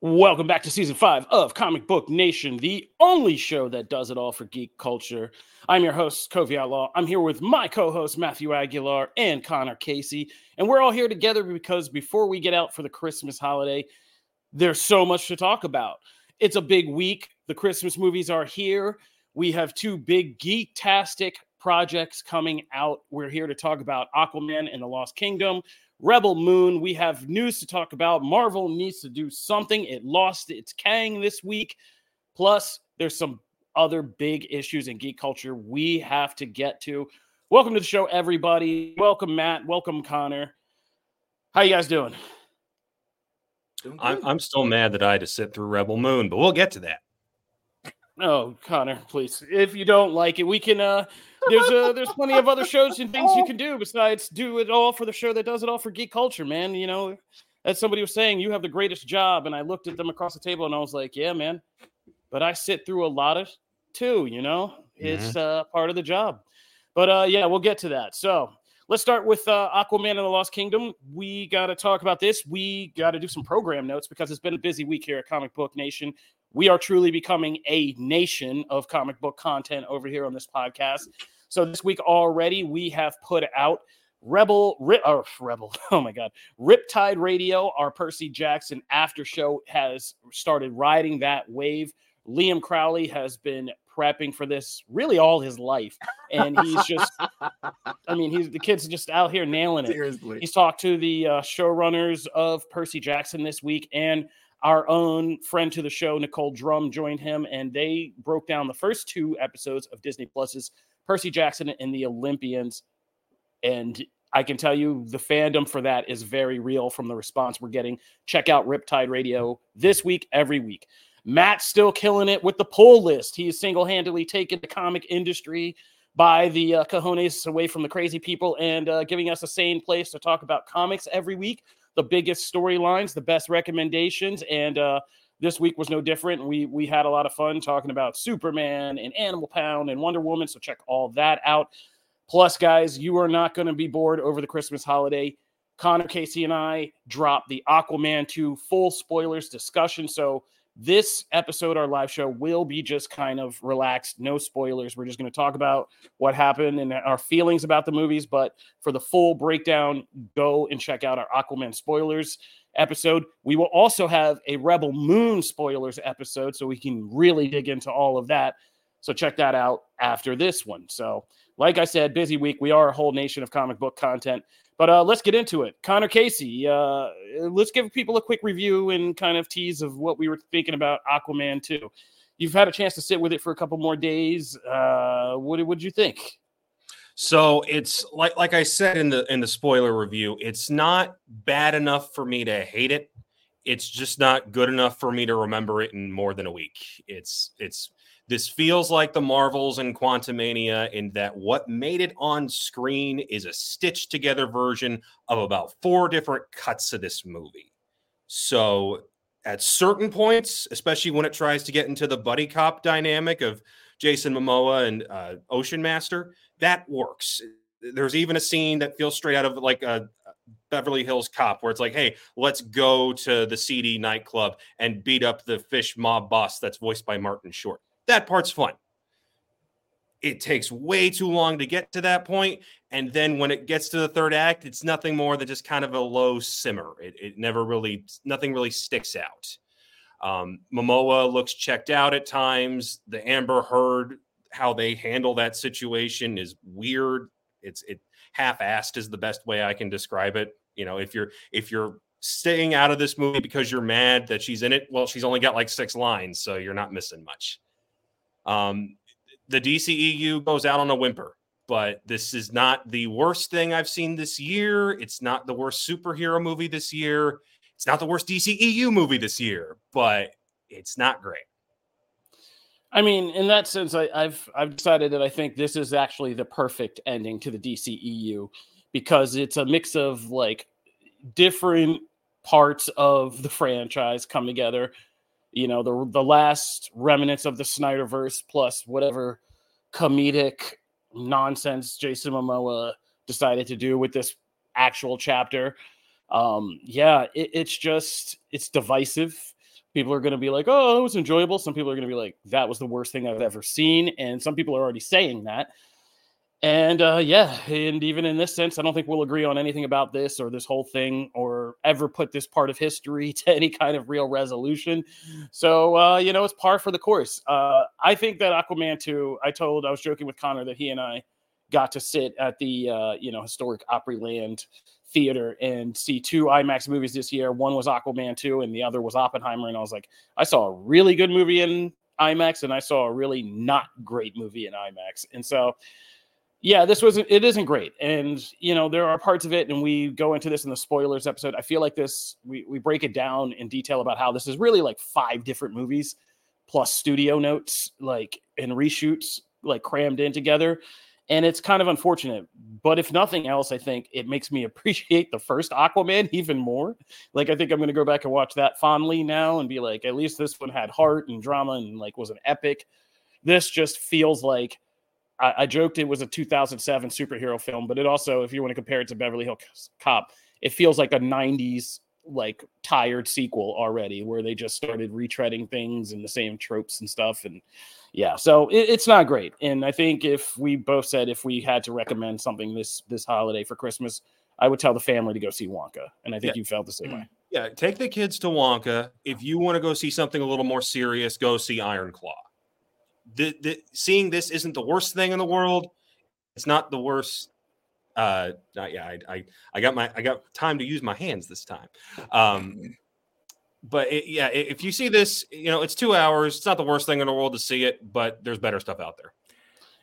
Welcome back to season five of Comic Book Nation, the only show that does it all for geek culture. I'm your host, Kofi Outlaw. I'm here with my co host, Matthew Aguilar and Connor Casey. And we're all here together because before we get out for the Christmas holiday, there's so much to talk about. It's a big week. The Christmas movies are here. We have two big geek-tastic projects coming out. We're here to talk about Aquaman and the Lost Kingdom. Rebel Moon. We have news to talk about. Marvel needs to do something. It lost its Kang this week. Plus, there's some other big issues in geek culture we have to get to. Welcome to the show, everybody. Welcome, Matt. Welcome, Connor. How you guys doing? I'm, I'm still mad that I had to sit through Rebel Moon, but we'll get to that. Oh, Connor, please. If you don't like it, we can uh there's uh there's plenty of other shows and things you can do besides do it all for the show that does it all for geek culture, man. You know, as somebody was saying, you have the greatest job. And I looked at them across the table and I was like, Yeah, man. But I sit through a lot of too, you know, it's Mm-hmm. uh part of the job. But uh yeah, we'll get to that. So let's start with uh, Aquaman and the Lost Kingdom. We got to talk about this. We got to do some program notes because it's been a busy week here at Comic Book Nation. We are truly becoming a nation of comic book content over here on this podcast. So this week already, we have put out Rebel, or Rebel, oh my God, Riptide Radio. Our Percy Jackson after show has started riding that wave. Liam Crowley has been prepping for this really all his life, and he's just, I mean, he's the kid's just out here nailing it. Seriously. He's talked to the uh, showrunners of Percy Jackson this week, and our own friend to the show, Nicole Drum, joined him, and they broke down the first two episodes of Disney Plus's Percy Jackson and the Olympians. And I can tell you the fandom for that is very real from the response we're getting. Check out Riptide Radio this week, every week. Matt's still killing it with the pull list. He is single handedly taking the comic industry by the uh, cojones away from the crazy people and uh, giving us a sane place to talk about comics every week, the biggest storylines, the best recommendations, and uh, this week was no different. We we had a lot of fun talking about Superman and Animal Pound and Wonder Woman. So check all that out. Plus, guys, you are not going to be bored over the Christmas holiday. Connor Casey and I dropped the Aquaman 2 full spoilers discussion. So this episode, our live show, will be just kind of relaxed, no spoilers. We're just going to talk about what happened and our feelings about the movies. But for the full breakdown, go and check out our Aquaman spoilers episode. We will also have a Rebel Moon spoilers episode, so we can really dig into all of that. So check that out after this one. So, like I said, busy week. We are a whole nation of comic book content. But uh, let's get into it. Connor Casey, uh, let's give people a quick review and kind of tease of what we were thinking about Aquaman 2. You've had a chance to sit with it for a couple more days. Uh, what would you think? So it's like like I said in the in the spoiler review, it's not bad enough for me to hate it. It's just not good enough for me to remember it in more than a week. It's it's this feels like the Marvels and Quantumania in that what made it on screen is a stitched together version of about four different cuts of this movie. So at certain points, especially when it tries to get into the buddy cop dynamic of Jason Momoa and uh, Ocean Master, that works. There's even a scene that feels straight out of like a Beverly Hills Cop, where it's like, hey, let's go to the seedy nightclub and beat up the fish mob boss that's voiced by Martin Short. That part's fun. It takes way too long to get to that point, and then when it gets to the third act, it's nothing more than just kind of a low simmer. It, it never really, nothing really sticks out. Um, Momoa looks checked out at times. The Amber Heard, how they handle that situation is weird. It's it half-assed is the best way I can describe it. You know, if you're if you're staying out of this movie because you're mad that she's in it, well, she's only got like six lines, so you're not missing much. Um, the DCEU goes out on a whimper, but this is not the worst thing I've seen this year. It's not the worst superhero movie this year. It's not the worst DCEU movie this year, but it's not great. I mean, in that sense, I, have I've decided that I think this is actually the perfect ending to the DCEU because it's a mix of like different parts of the franchise come together. You know, the the last remnants of the Snyderverse plus whatever comedic nonsense Jason Momoa decided to do with this actual chapter. Um, yeah, it, it's just it's divisive people are going to be like, "Oh, it was enjoyable." Some people are going to be like, "That was the worst thing I've ever seen," and some people are already saying that. And uh, yeah, and even in this sense, I don't think we'll agree on anything about this or this whole thing or ever put this part of history to any kind of real resolution. So uh, you know, it's par for the course. Uh, I think that Aquaman 2, I told I was joking with Connor that he and I got to sit at the uh, you know historic Opryland theater and see two IMAX movies this year. One was Aquaman 2 and the other was Oppenheimer. And I was like, I saw a really good movie in IMAX and I saw a really not great movie in IMAX. And so, yeah, this was it isn't great. And you know, there are parts of it, and we go into this in the spoilers episode. I feel like this we we break it down in detail about how this is really like five different movies plus studio notes, like and reshoots like crammed in together and it's kind of unfortunate. But if nothing else, I think it makes me appreciate the first Aquaman even more. Like I think I'm going to go back and watch that fondly now and be like, at least this one had heart and drama and like was an epic. This just feels like I, I joked it was a 2007 superhero film, but it also, if you want to compare it to Beverly Hills Cop, it feels like a 90s like tired sequel already where they just started retreading things and the same tropes and stuff and yeah, so it, it's not great. And I think if we both said if we had to recommend something this this holiday for Christmas, I would tell the family to go see Wonka. And I think yeah. you felt the same mm. way. Yeah, take the kids to Wonka. If you want to go see something a little more serious, go see Iron Claw. The, the, seeing this isn't the worst thing in the world. It's not the worst. Uh, yeah, I, I, I got my, I got time to use my hands this time. Um, but it, yeah, if you see this, you know, it's two hours. It's not the worst thing in the world to see it, but there's better stuff out there.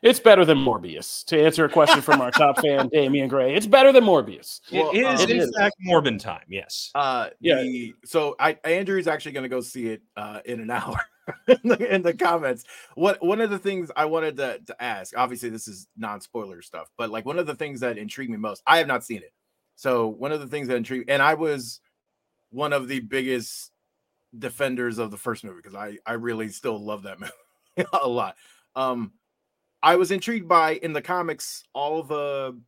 It's better than Morbius. To answer a question from our top fan, Damian Gray, it's better than Morbius. Well, it is, um, in fact, Morbin time. Yes. Uh, yeah. The, so I, Andrew's actually going to go see it uh, in an hour. in, the, in the comments, what one of the things I wanted to, to ask, obviously this is non-spoiler stuff, but like one of the things that intrigued me most, I have not seen it. So one of the things that intrigued, and I was one of the biggest defenders of the first movie because I I really still love that movie a lot. Um, I was intrigued by in the comics all the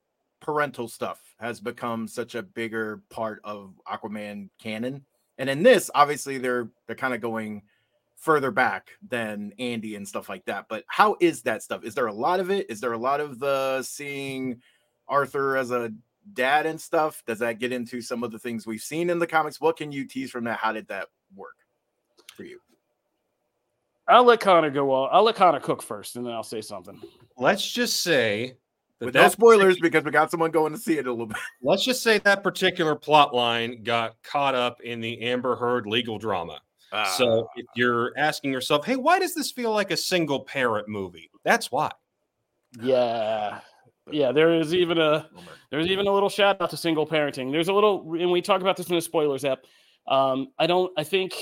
parental stuff has become such a bigger part of Aquaman canon, and in this, obviously they're they're kind of going further back than Andy and stuff like that. But how is that stuff? Is there a lot of it? Is there a lot of the seeing Arthur as a dad and stuff? Does that get into some of the things we've seen in the comics? What can you tease from that? How did that work for you? I'll let Connor go. All. I'll let Connor cook first, and then I'll say something. Let's just say with no spoilers because we got someone going to see it a little bit. Let's just say that particular plot line got caught up in the Amber Heard legal drama. Uh, so if you're asking yourself, hey, why does this feel like a single parent movie? That's why. Yeah yeah, there is even a there's even a little shout out to single parenting. There's a little, and we talk about this in the spoilers app. Um, I don't. I think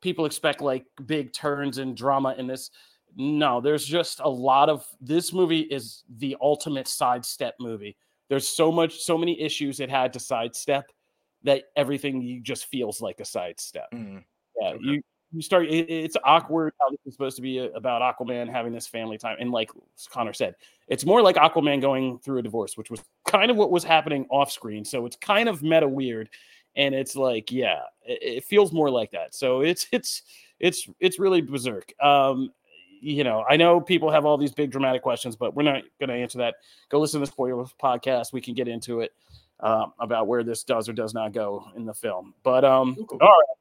people expect like big turns and drama in this. No, there's just a lot of this movie is the ultimate sidestep movie. There's so much, so many issues it had to sidestep that everything you just feels like a sidestep. Mm. Yeah, okay. you you start it, it's awkward how this is supposed to be about aquaman having this family time and like connor said it's more like aquaman going through a divorce which was kind of what was happening off screen so it's kind of meta weird and it's like yeah it, it feels more like that so it's it's it's it's really berserk um you know i know people have all these big dramatic questions but we're not going to answer that go listen to the spoiler podcast we can get into it um, about where this does or does not go in the film but um all right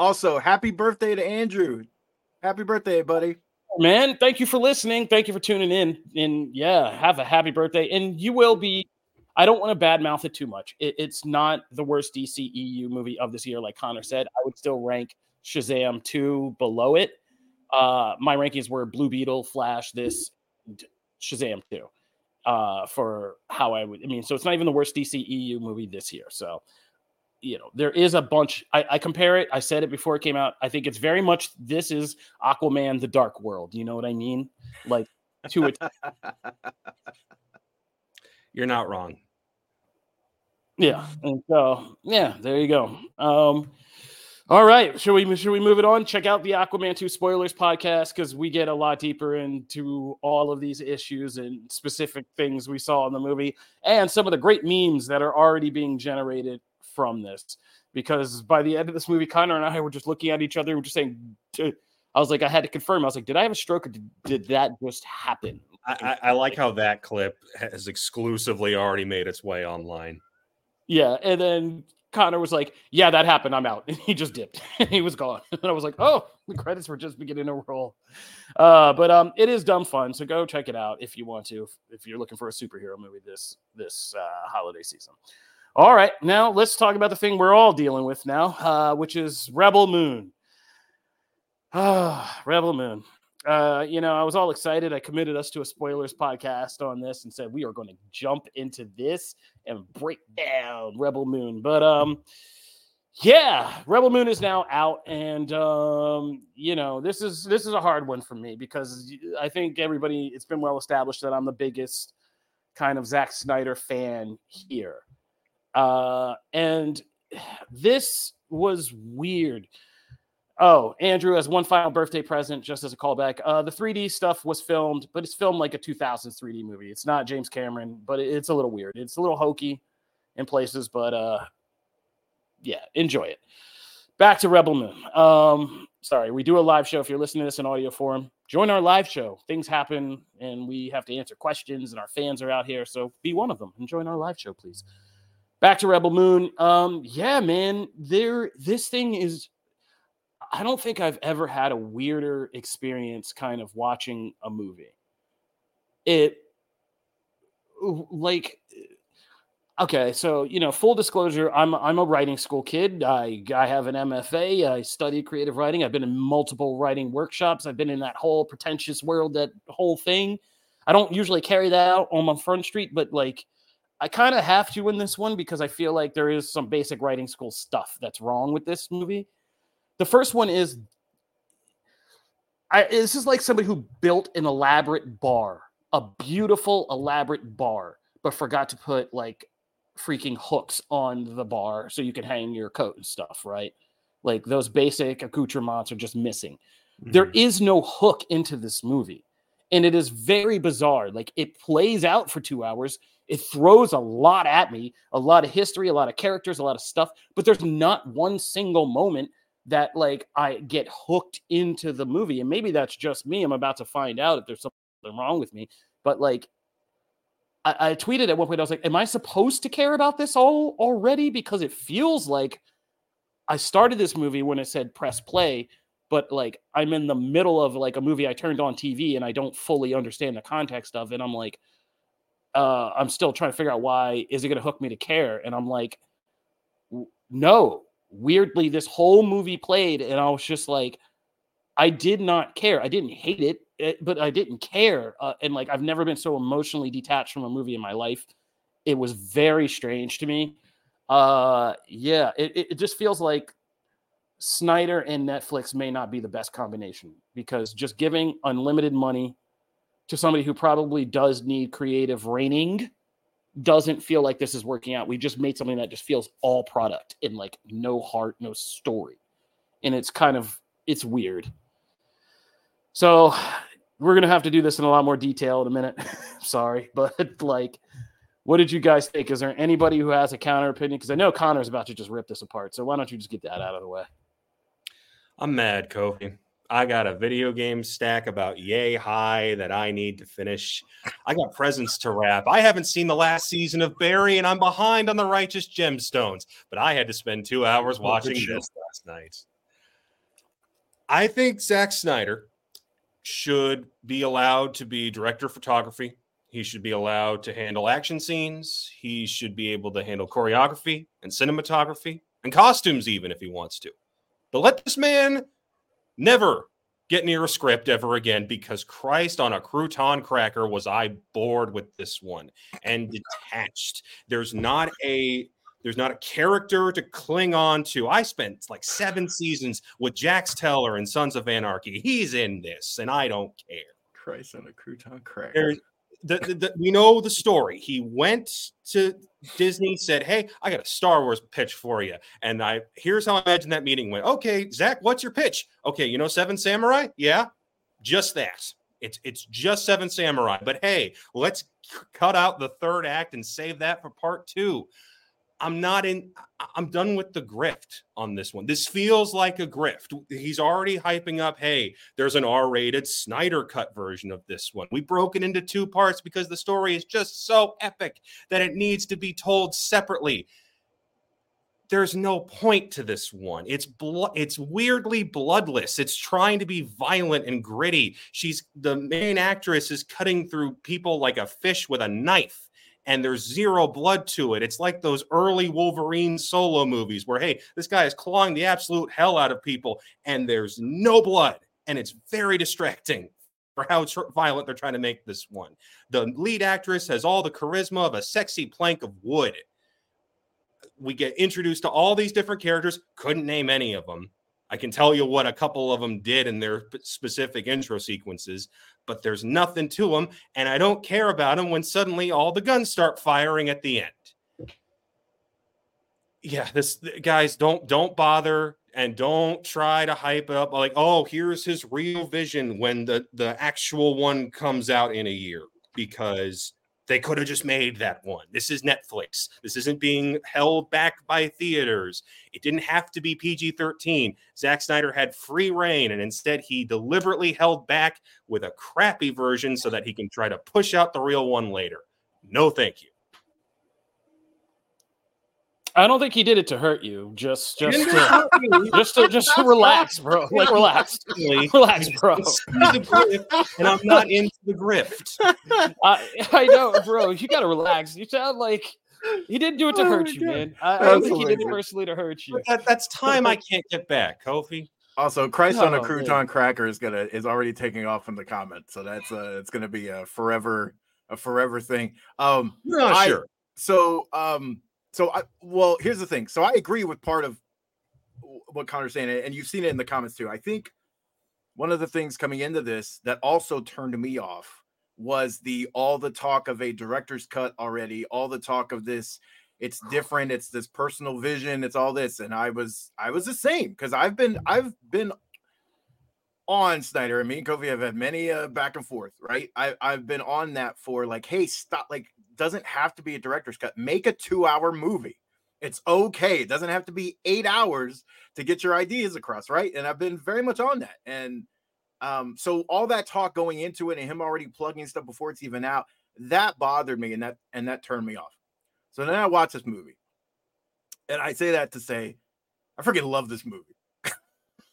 also, happy birthday to Andrew. Happy birthday, buddy. man. Thank you for listening. Thank you for tuning in. And yeah, have a happy birthday. And you will be. I don't want to badmouth it too much. It, it's not the worst DCEU movie of this year, like Connor said. I would still rank Shazam 2 below it. Uh, my rankings were Blue Beetle, Flash, this, Shazam 2 uh, for how I would. I mean, so it's not even the worst DCEU movie this year. So, you know, there is a bunch. I, I, compare it. I said it before it came out. I think it's very much this is Aquaman: The Dark World. You know what I mean? Like to it. You're not wrong. Yeah, and so yeah, there you go. Um, all right, should we should we move it on? Check out the Aquaman 2 spoilers podcast because we get a lot deeper into all of these issues and specific things we saw in the movie and some of the great memes that are already being generated from this. Because by the end of this movie, Connor and I were just looking at each other and just saying, I was like, I had to confirm. I was like, did I have a stroke or did, did that just happen? I, I, like how that clip has exclusively already made its way online. Yeah, and then Connor was like, "Yeah, that happened. I'm out." And he just dipped. he was gone. And I was like, "Oh, the credits were just beginning to roll." Uh, but um, it is dumb fun. So go check it out if you want to. If, if you're looking for a superhero movie this this uh, holiday season. All right, now let's talk about the thing we're all dealing with now, uh, which is Rebel Moon. Ah, Rebel Moon uh, you know, I was all excited. I committed us to a spoilers podcast on this and said we are going to jump into this and break down Rebel Moon. But um, yeah, Rebel Moon is now out, and um, you know, this is this is a hard one for me because I think everybody it's been well established that I'm the biggest kind of Zack Snyder fan here. Uh, and this was weird Oh, Andrew, as one final birthday present, just as a callback, uh, the 3D stuff was filmed, but it's filmed like a 2000s 3D movie. It's not James Cameron, but it's a little weird. It's a little hokey in places, but uh, yeah, enjoy it. Back to Rebel Moon. Um, sorry, we do a live show. If you're listening to this in audio form, join our live show. Things happen, and we have to answer questions, and our fans are out here, so be one of them and join our live show, please. Back to Rebel Moon. Um, yeah, man, there. This thing is I don't think I've ever had a weirder experience kind of watching a movie. It like okay, so you know, full disclosure, I'm I'm a writing school kid. I I have an MFA. I study creative writing. I've been in multiple writing workshops. I've been in that whole pretentious world, that whole thing. I don't usually carry that out on my front street, but like I kind of have to in this one because I feel like there is some basic writing school stuff that's wrong with this movie. The first one is I, this is like somebody who built an elaborate bar, a beautiful, elaborate bar, but forgot to put like freaking hooks on the bar so you can hang your coat and stuff, right? Like those basic accoutrements are just missing. Mm-hmm. There is no hook into this movie. And it is very bizarre. Like it plays out for two hours. It throws a lot at me, a lot of history, a lot of characters, a lot of stuff, but there's not one single moment that like I get hooked into the movie. And maybe that's just me. I'm about to find out if there's something wrong with me. But like I, I tweeted at one point, I was like, Am I supposed to care about this all already? Because it feels like I started this movie when it said press play, but like I'm in the middle of like a movie I turned on TV and I don't fully understand the context of it. I'm like, uh, I'm still trying to figure out why is it going to hook me to care? And I'm like, no, weirdly this whole movie played and i was just like i did not care. I didn't hate it, eh, but i didn't care uh, and like i've never been so emotionally detached from a movie in my life. It was very strange to me. Uh yeah it, it just feels like snyder and netflix may not be the best combination because just giving unlimited money to somebody who probably does need creative reining doesn't feel like this is working out. We just made something that just feels all product and like no heart, no story. And it's kind of it's weird. So we're gonna have to do this in a lot more detail in a minute. Sorry, but like, what did you guys think? Is there anybody who has a counter opinion? Because I know Connor's about to just rip this apart. So why don't you just get that out of the way? I'm mad, Kofi. I got a video game stack about yay high that I need to finish. I got presents to wrap. I haven't seen the last season of Barry and I'm behind on the Righteous Gemstones, but I had to spend two hours oh, watching this last night. I think Zack Snyder should be allowed to be director of photography. He should be allowed to handle action scenes. He should be able to handle choreography and cinematography and costumes, even if he wants to. But let this man never get near a script ever again because Christ on a crouton cracker was I bored with this one and detached. There's not a there's not a character to cling on to. I spent like seven seasons with Jax Teller and Sons of Anarchy. He's in this, and I don't care. Christ on a crouton cracker. There's, the, the, the, we know the story. He went to Disney, said, "Hey, I got a Star Wars pitch for you," and I here's how I imagine that meeting went. Okay, Zack, what's your pitch? Okay, you know Seven Samurai? Yeah, just that. It's it's just Seven Samurai. But hey, let's cut out the third act and save that for part two. I'm not in. I'm done with the grift on this one. This feels like a grift. He's already hyping up. Hey, there's an R-rated Snyder cut version of this one. We broke it into two parts because the story is just so epic that it needs to be told separately. There's no point to this one. It's blood. It's weirdly bloodless. It's trying to be violent and gritty. She's the main actress is cutting through people like a fish with a knife and there's zero blood to it. It's like those early Wolverine solo movies where, hey, this guy is clawing the absolute hell out of people and there's no blood. And it's very distracting for how violent they're trying to make this one. The lead actress has all the charisma of a sexy plank of wood. We get introduced to all these different characters, couldn't name any of them. I can tell you what a couple of them did in their specific intro sequences, but there's nothing to them. And I don't care about them when suddenly all the guns start firing at the end. Yeah, this guys don't don't bother and don't try to hype it up like, oh, here's his real vision when the the actual one comes out in a year because they could have just made that one. This is Netflix. This isn't being held back by theaters. It didn't have to be PG 13. Zack Snyder had free rein, and instead he deliberately held back with a crappy version so that he can try to push out the real one later. No, thank you. I don't think he did it to hurt you. Just, just, to, just, to, just to relax, bro. Like, relax, relax, bro. and I'm not into the grift. I, I know, bro. You gotta relax. You sound like he didn't do it to oh hurt you, God. man. I, I don't think he did it personally to hurt you. That, that's time I can't get back, Kofi. Also, Christ on a oh, crouton man. cracker is gonna is already taking off in the comments, so that's uh it's gonna be a forever a forever thing. Um, no, I, sure. So, um, so I well, here's the thing. So I agree with part of what Connor's saying, and you've seen it in the comments too. I think one of the things coming into this that also turned me off was the all the talk of a director's cut already, all the talk of this. It's different. It's this personal vision. It's all this, and I was I was the same because I've been I've been on Snyder and me and Kofi have had many uh, back and forth, right? I, I've been on that for like, hey, stop, like, doesn't have to be a director's cut. Make a two hour movie. It's okay. It doesn't have to be eight hours to get your ideas across, right? And I've been very much on that. And um, so all that talk going into it and him already plugging stuff before it's even out, that bothered me and that and that turned me off. So then I watch this movie. And I say that to say, I freaking love this movie.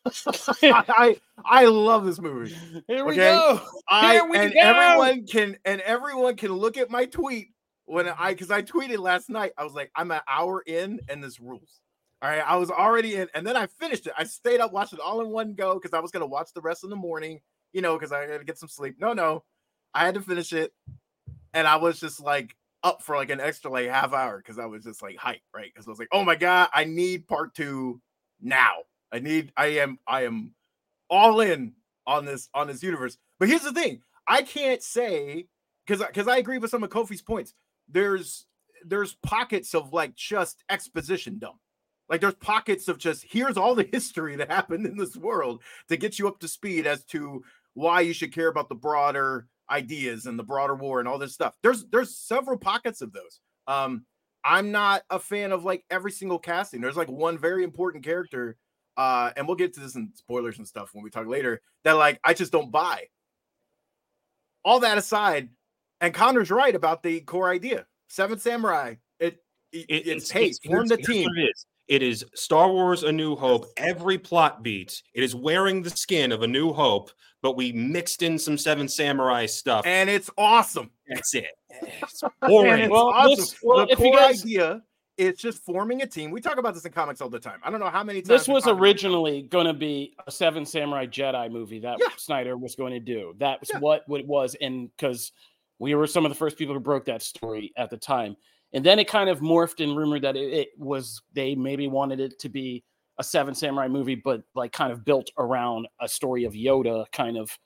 I, I love this movie. Here we okay? go. I Here we and go. everyone can and everyone can look at my tweet when I because I tweeted last night. I was like, I'm an hour in and this rules. All right, I was already in, and then I finished it. I stayed up, watched it all in one go because I was gonna watch the rest in the morning, you know, because I had to get some sleep. No, no, I had to finish it, and I was just like up for like an extra like half hour because I was just like hype, right? Because I was like, oh my god, I need part two now. I need I am I am all in on this on this universe. But here's the thing. I can't say because because I agree with some of Kofi's points. There's there's pockets of like just exposition dump. Like there's pockets of just here's all the history that happened in this world to get you up to speed as to why you should care about the broader ideas and the broader war and all this stuff. There's there's several pockets of those. Um I'm not a fan of like every single casting. There's like one very important character uh, and we'll get to this in spoilers and stuff when we talk later, that like I just don't buy. All that aside, and Connor's right about the core idea. Seven Samurai. It, it, it it's, hey, form the team. It is. It is Star Wars A New Hope, every plot beat. It is wearing the skin of A New Hope, but we mixed in some Seven Samurai stuff. and it's awesome. That's it. It's boring. it's Well, awesome. this- well, the if you core guys- idea is just forming a team. We talk about this in comics all the time. I don't know how many times This was talked about it. originally going to be a Seven Samurai Jedi movie that Yeah. Snyder was going to do. That was Yeah. what, what it was. And because we were some of the first people who broke that story at the time. And then it kind of morphed and rumored that it, it was, they maybe wanted it to be a Seven Samurai movie, but like kind of built around a story of Yoda kind of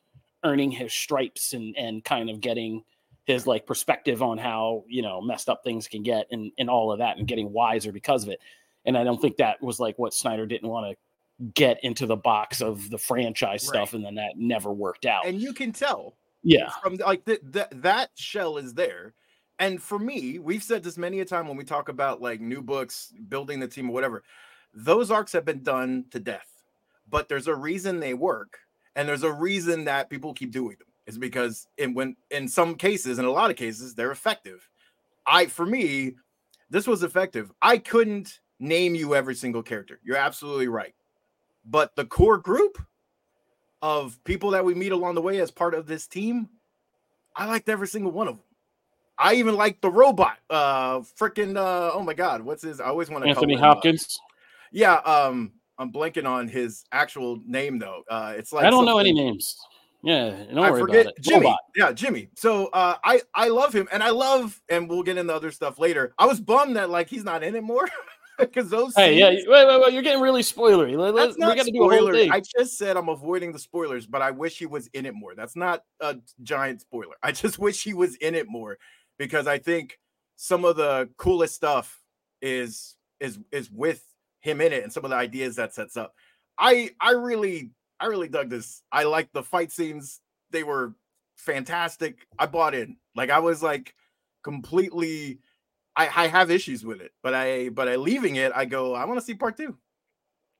earning his stripes and, and kind of getting his like perspective on how, you know, messed up things can get and, and all of that and getting wiser because of it. And I don't think that was like what Snyder didn't want to get into the box of the franchise stuff, and then that never worked out. And you can tell yeah, from like the, the, that shell is there. And for me, we've said this many a time when we talk about like new books, building the team or whatever. Those arcs have been done to death, but there's a reason they work, and there's a reason that people keep doing them. Is because in when in some cases, in a lot of cases, they're effective. I for me, this was effective. I couldn't name you every single character. You're absolutely right. But the core group of people that we meet along the way as part of this team, I liked every single one of them. I even liked the robot. Uh freaking uh oh my god, what's his I always want to Anthony uh, Hopkins. yeah, um I'm blanking on his actual name though. Uh it's like I don't know any names. Yeah, don't I worry forget about it. Jimmy. Robot. Yeah, Jimmy. So uh, I I love him, and I love, and we'll get into other stuff later. I was bummed that like he's not in it more because those. Hey, yeah, wait, wait, wait! You're getting really spoilery. Let, that's not do spoiler. I just said I'm avoiding the spoilers, but I wish he was in it more. That's not a giant spoiler. I just wish he was in it more because I think some of the coolest stuff is is is with him in it, and some of the ideas that sets up. I I really I really dug this. I like the fight scenes. They were fantastic. I bought in. Like I was like completely I, I have issues with it, but I but I leaving it, I go, I want to see part two.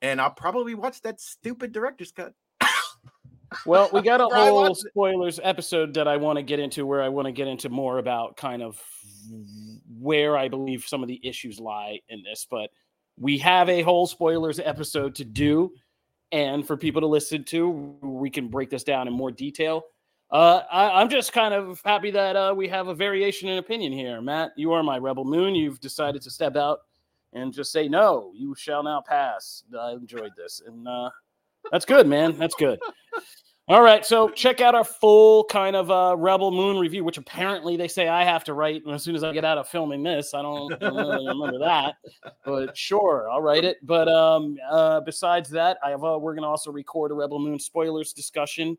And I'll probably watch that stupid director's cut. Well, we got a whole spoilers episode that I want to get into where I want to get into more about kind of where I believe some of the issues lie in this. But we have a whole spoilers episode to do. And for people to listen to, we can break this down in more detail. Uh, I, I'm just kind of happy that uh, we have a variation in opinion here. Matt, you are my Rebel Moon. You've decided to step out and just say, no, you shall now pass. I enjoyed this. And uh, that's good, man. That's good. All right, so check out our full kind of uh, Rebel Moon review, which apparently they say I have to write as soon as I get out of filming this. I don't, I don't really remember that, but sure, I'll write it. But um, uh, besides that, I have uh, we're going to also record a Rebel Moon spoilers discussion,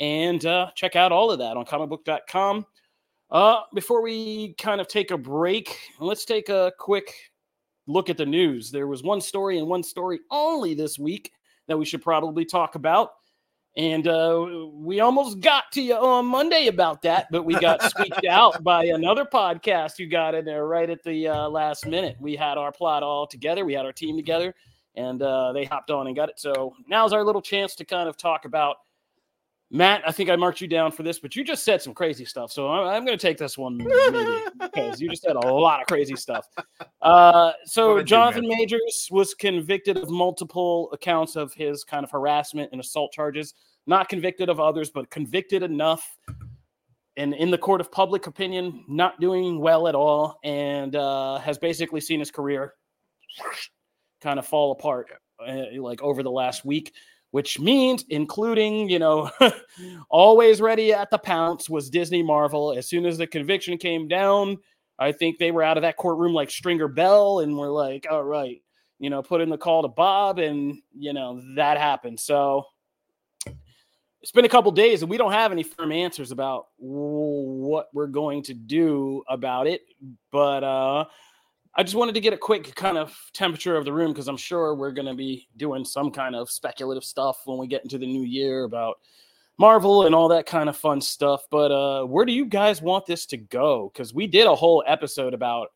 and uh, check out all of that on comicbook.com. Uh, before we kind of take a break, let's take a quick look at the news. There was one story and one story only this week that we should probably talk about. And uh, we almost got to you on Monday about that, but we got squeaked out by another podcast who got in there right at the uh, last minute. We had our plot all together, we had our team together, and uh, they hopped on and got it. So now's our little chance to kind of talk about Matt. I think I marked you down for this, but you just said some crazy stuff. So I- I'm going to take this one because you just said a lot of crazy stuff. Uh, so Jonathan? Majors was convicted of multiple accounts of his kind of harassment and assault charges. Not convicted of others, but convicted enough. And in the court of public opinion, not doing well at all, and uh, has basically seen his career kind of fall apart uh, like over the last week which means including you know always ready at the pounce was disney marvel. As soon as the conviction came down i think they were out of that courtroom like stringer bell and we're like all right you know put in the call to bob and you know that happened. So it's been a couple days and we don't have any firm answers about what we're going to do about it. But uh I just wanted to get a quick kind of temperature of the room because I'm sure we're going to be doing some kind of speculative stuff when we get into the new year about Marvel and all that kind of fun stuff. But uh, where do you guys want this to go? Because we did a whole episode about,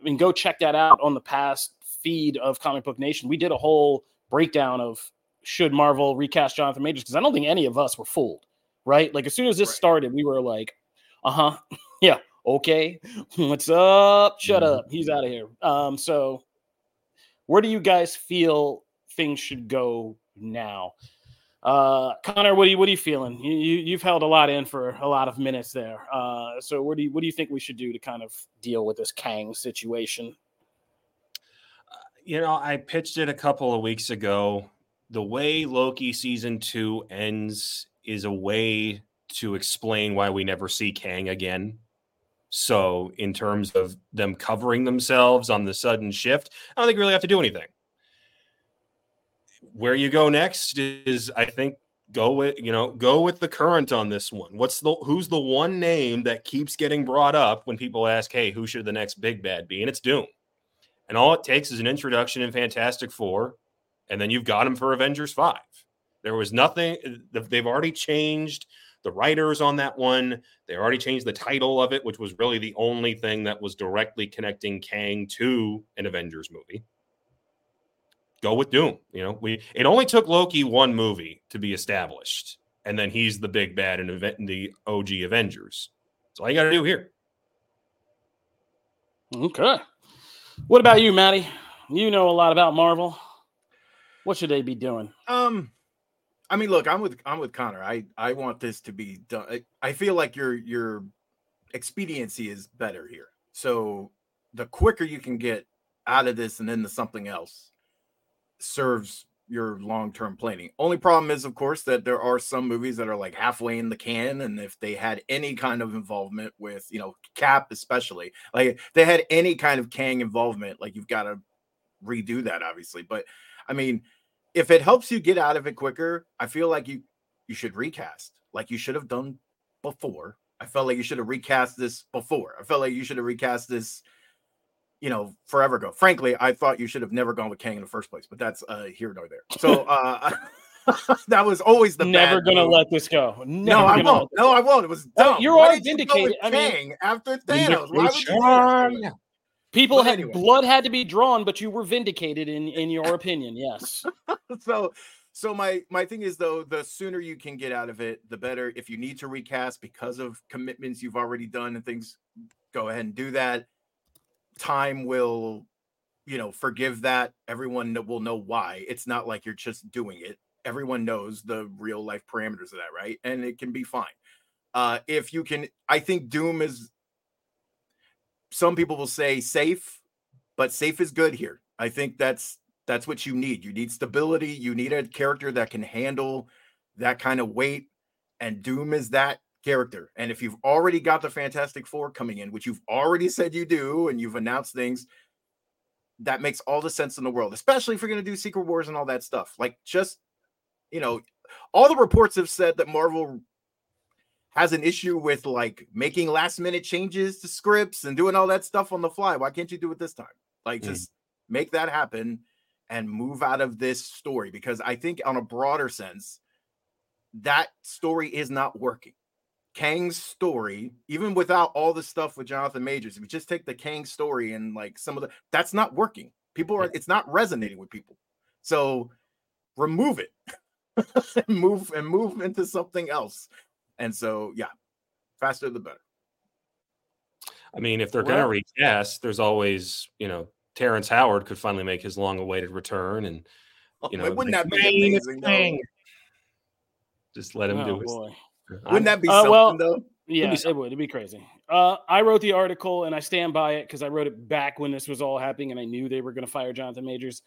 I mean, go check that out on the past feed of Comic Book Nation. We did a whole breakdown of should Marvel recast Jonathan Majors because I don't think any of us were fooled, right? Like as soon as this Right. started, we were like, uh huh, yeah, okay, what's up? Shut Mhm. up. He's out of here. Um, so Where do you guys feel things should go now? Uh, Connor, what are you what are you feeling? You, you have held a lot in for a lot of minutes there. Uh, so what do you what do you think we should do to kind of deal with this Kang situation? Uh, you know, I pitched it a couple of weeks ago. The way Loki season two ends is a way to explain why we never see Kang again. So, in terms of them covering themselves on the sudden shift, I don't think we really have to do anything where you go next is I think go with you know go with the current on this one. What's the who's the one name that keeps getting brought up when people ask, "Hey, who should the next big bad be?" And it's Doom. And all it takes is an introduction in Fantastic Four, and then you've got him for Avengers Five. There was nothing. They've already changed the writers on that one. They already changed the title of it, which was really the only thing that was directly connecting Kang to an Avengers movie go with Doom. You know, we it only took Loki one movie to be established, and then he's the big bad in, event, in the OG Avengers. That's all you got to do here. Okay. What about you, Maddie? You know a lot about Marvel. What should they be doing? Um, I mean, look, I'm with I'm with Connor. I I want this to be done. I, feel like your your expediency is better here. So the quicker you can get out of this and into something else, serves your long-term planning. Only problem is, of course, that there are some movies that are like halfway in the can, and if they had any kind of involvement with, you know, Cap, especially, like they had any kind of Kang involvement, like you've got to redo that, obviously. But I mean, if it helps you get out of it quicker, I feel like you you should recast, like you should have done before. I felt like you should have recast this before. I felt like you should have recast this you know, forever ago. Frankly, I thought you should have never gone with Kang in the first place, but that's uh here nor there. So uh that was always the never gonna move. let this go. Never no, I won't. No, I won't. It was dumb. You are vindicated. I mean, Kang after Thanos. Why would you People but had anyway. blood had to be drawn, but you were vindicated in in your opinion. Yes. so so my my thing is though, the sooner you can get out of it, the better. If you need to recast because of commitments you've already done and things, go ahead and do that time will you know forgive that everyone will know why it's not like you're just doing it everyone knows the real life parameters of that right and it can be fine uh if you can i think doom is some people will say safe but safe is good here i think that's that's what you need you need stability you need a character that can handle that kind of weight and doom is that character. And if you've already got the Fantastic Four coming in, which you've already said you do, and you've announced things, that makes all the sense in the world, especially if you're going to do Secret Wars and all that stuff. Like, just, you know, all the reports have said that Marvel has an issue with like making last minute changes to scripts and doing all that stuff on the fly. Why can't you do it this time? Like, mm. just make that happen and move out of this story because I think, on a broader sense, that story is not working. Kang's story, even without all the stuff with Jonathan Majors, if you just take the Kang story and like some of the that's not working. People are it's not resonating with people. So remove it. move and move into something else. And so yeah, faster the better. I mean, if they're well, gonna recast, there's always, you know, Terrence Howard could finally make his long awaited return and oh, you know, wouldn't that be amazing? Just let him oh, do it. Boy. Wouldn't that be uh, something well, though? Yeah, it would. It'd be crazy. Uh, I wrote the article and I stand by it because I wrote it back when this was all happening and I knew they were going to fire Jonathan Majors.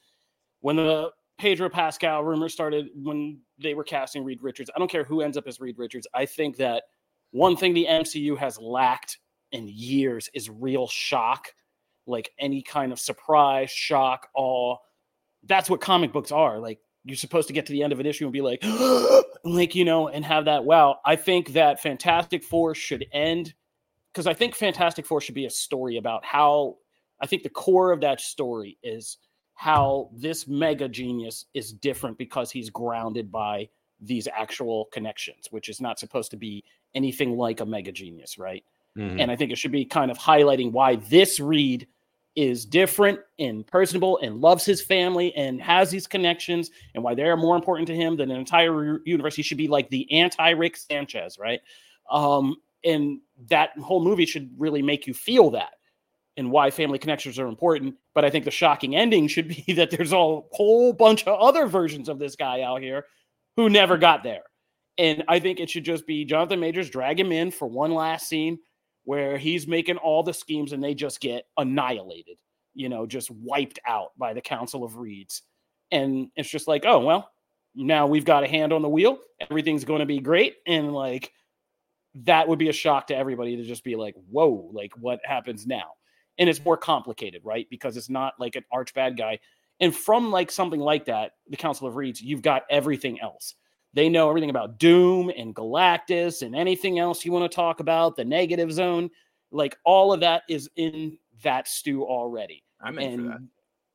When the Pedro Pascal rumor started, when they were casting Reed Richards, I don't care who ends up as Reed Richards. I think that one thing the MCU has lacked in years is real shock, like any kind of surprise, shock, awe. That's what comic books are. Like you're supposed to get to the end of an issue and be like, like you know, and have that. Wow, I think that Fantastic Four should end because I think Fantastic Four should be a story about how. I think the core of that story is how this mega genius is different because he's grounded by these actual connections, which is not supposed to be anything like a mega genius, right? Mm-hmm. And I think it should be kind of highlighting why this Reed is different and personable and loves his family and has these connections and why they're more important to him than an entire universe. He should be like the anti Rick Sanchez, right? Um, and that whole movie should really make you feel that. And why family connections are important. But I think the shocking ending should be that there's a whole bunch of other versions of this guy out here who never got there. And I think it should just be Jonathan Majors drag him in for one last scene where he's making all the schemes and they just get annihilated, you know, just wiped out by the Council of Reeds. And it's just like, oh, well, now we've got a hand on the wheel. Everything's going to be great. And like, that would be a shock to everybody to just be like, whoa, like what happens now? And it's mm-hmm. more complicated, right? Because it's not like an arch bad guy. And from like something like that, the Council of Reeds, you've got everything else. They know everything about Doom and Galactus and anything else you want to talk about, the negative zone. Like all of that is in that stew already. I'm in and for that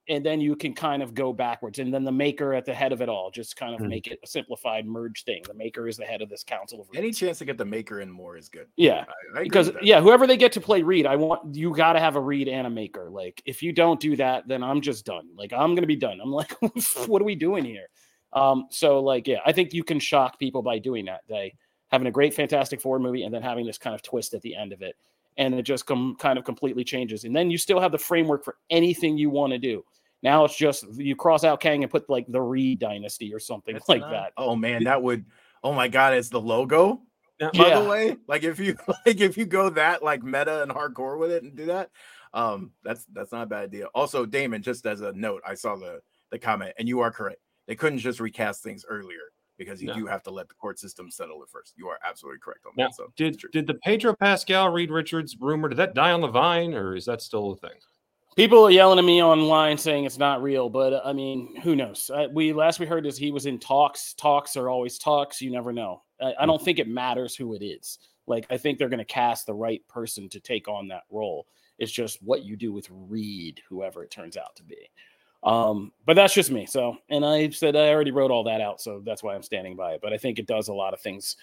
and then you can kind of go backwards and then the maker at the head of it all just kind of Mhm. make it a simplified merge thing. The maker is the head of this council of any chance to get the maker in more is good. yeah I, I because yeah whoever they get to play Reed i want you got to have a Reed and a maker. Like if you don't do that then i'm just done. Like i'm gonna be done. I'm like what are we doing here? Um so like yeah i think you can shock people by doing that they having a great fantastic four movie and then having this kind of twist at the end of it and it just come kind of completely changes and then you still have the framework for anything you want to do now it's just you cross out kang and put like the reed dynasty or something It's like not- that Oh man, that would. Oh my god, it's the logo. Now, By Yeah. the way, like if you like if you go that like meta and hardcore with it and do that, um, that's that's not a bad idea. Also, Damon, just as a note, I saw the the comment, and you are correct. They couldn't just recast things earlier because you No. do have to let the court system settle it first. You are absolutely correct on Now, that. So Did did the Pedro Pascal Reed Richards rumor did that die on the vine or is that still a thing? People are yelling at me online saying it's not real, but uh, I mean, who knows? Uh, we last we heard is he was in talks. Talks are always talks. You never know. I, I don't think it matters who it is. Like I think they're going to cast the right person to take on that role. It's just what you do with Reed, whoever it turns out to be. Um, but that's just me. So, and I said I already wrote all that out, so that's why I'm standing by it. But I think it does a lot of things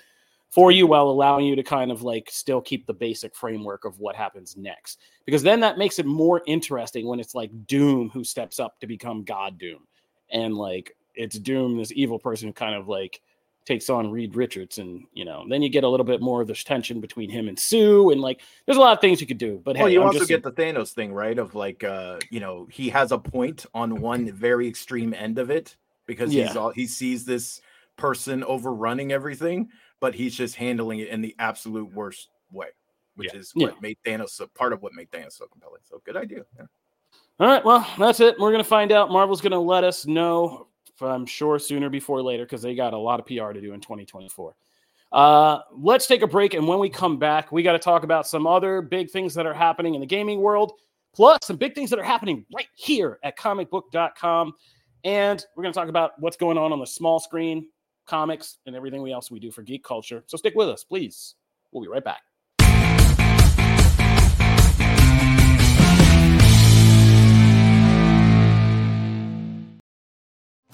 for you while allowing you to kind of like still keep the basic framework of what happens next because then that makes it more interesting when it's like doom who steps up to become god doom and like it's doom this evil person who kind of like takes on reed richards and you know then you get a little bit more of this tension between him and sue and like there's a lot of things you could do but Well, hey you I'm also just- get the Thanos thing, right? Of like, uh, you know, he has a point on one very extreme end of it because he's all he sees this person overrunning everything, but he's just handling it in the absolute worst way, which is what Yeah. made Thanos so, part of what made Thanos so compelling. So good idea. Yeah. All right, well, that's it. We're gonna find out. Marvel's gonna let us know. I'm sure sooner before later because they got a lot of PR to do in 2024. Uh, let's take a break, and when we come back, we got to talk about some other big things that are happening in the gaming world, plus some big things that are happening right here at comicbook.com. And we're going to talk about what's going on on the small screen, comics, and everything else we do for geek culture. So stick with us, please. We'll be right back.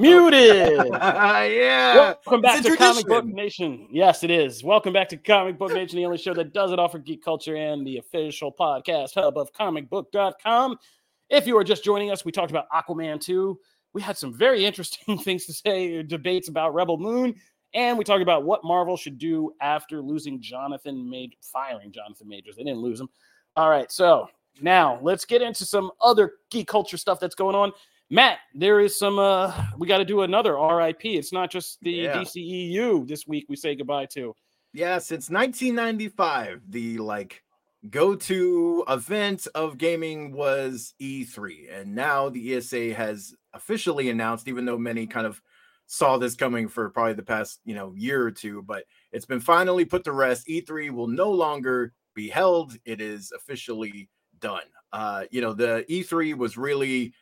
Muted. yeah. Welcome back It's to Comic Book. Nation. Yes, it is. Welcome back to Comic Book Nation, the only show that does it all for geek culture and the official podcast hub of comicbook.com. If you are just joining us, we talked about Aquaman 2. We had some very interesting things to say, debates about Rebel Moon, and we talked about what Marvel should do after losing Jonathan Major, firing Jonathan Majors. They didn't lose him. All right, so now let's get into some other geek culture stuff that's going on. Matt, there is some. uh We got to do another RIP. It's not just the Yeah. DCEU this week. We say goodbye to. Yeah, since 1995, the like go-to event of gaming was E3, and now the ESA has officially announced, even though many kind of saw this coming for probably the past you know year or two, but it's been finally put to rest. E3 will no longer be held; it is officially done. Uh, you know, the E3 was really,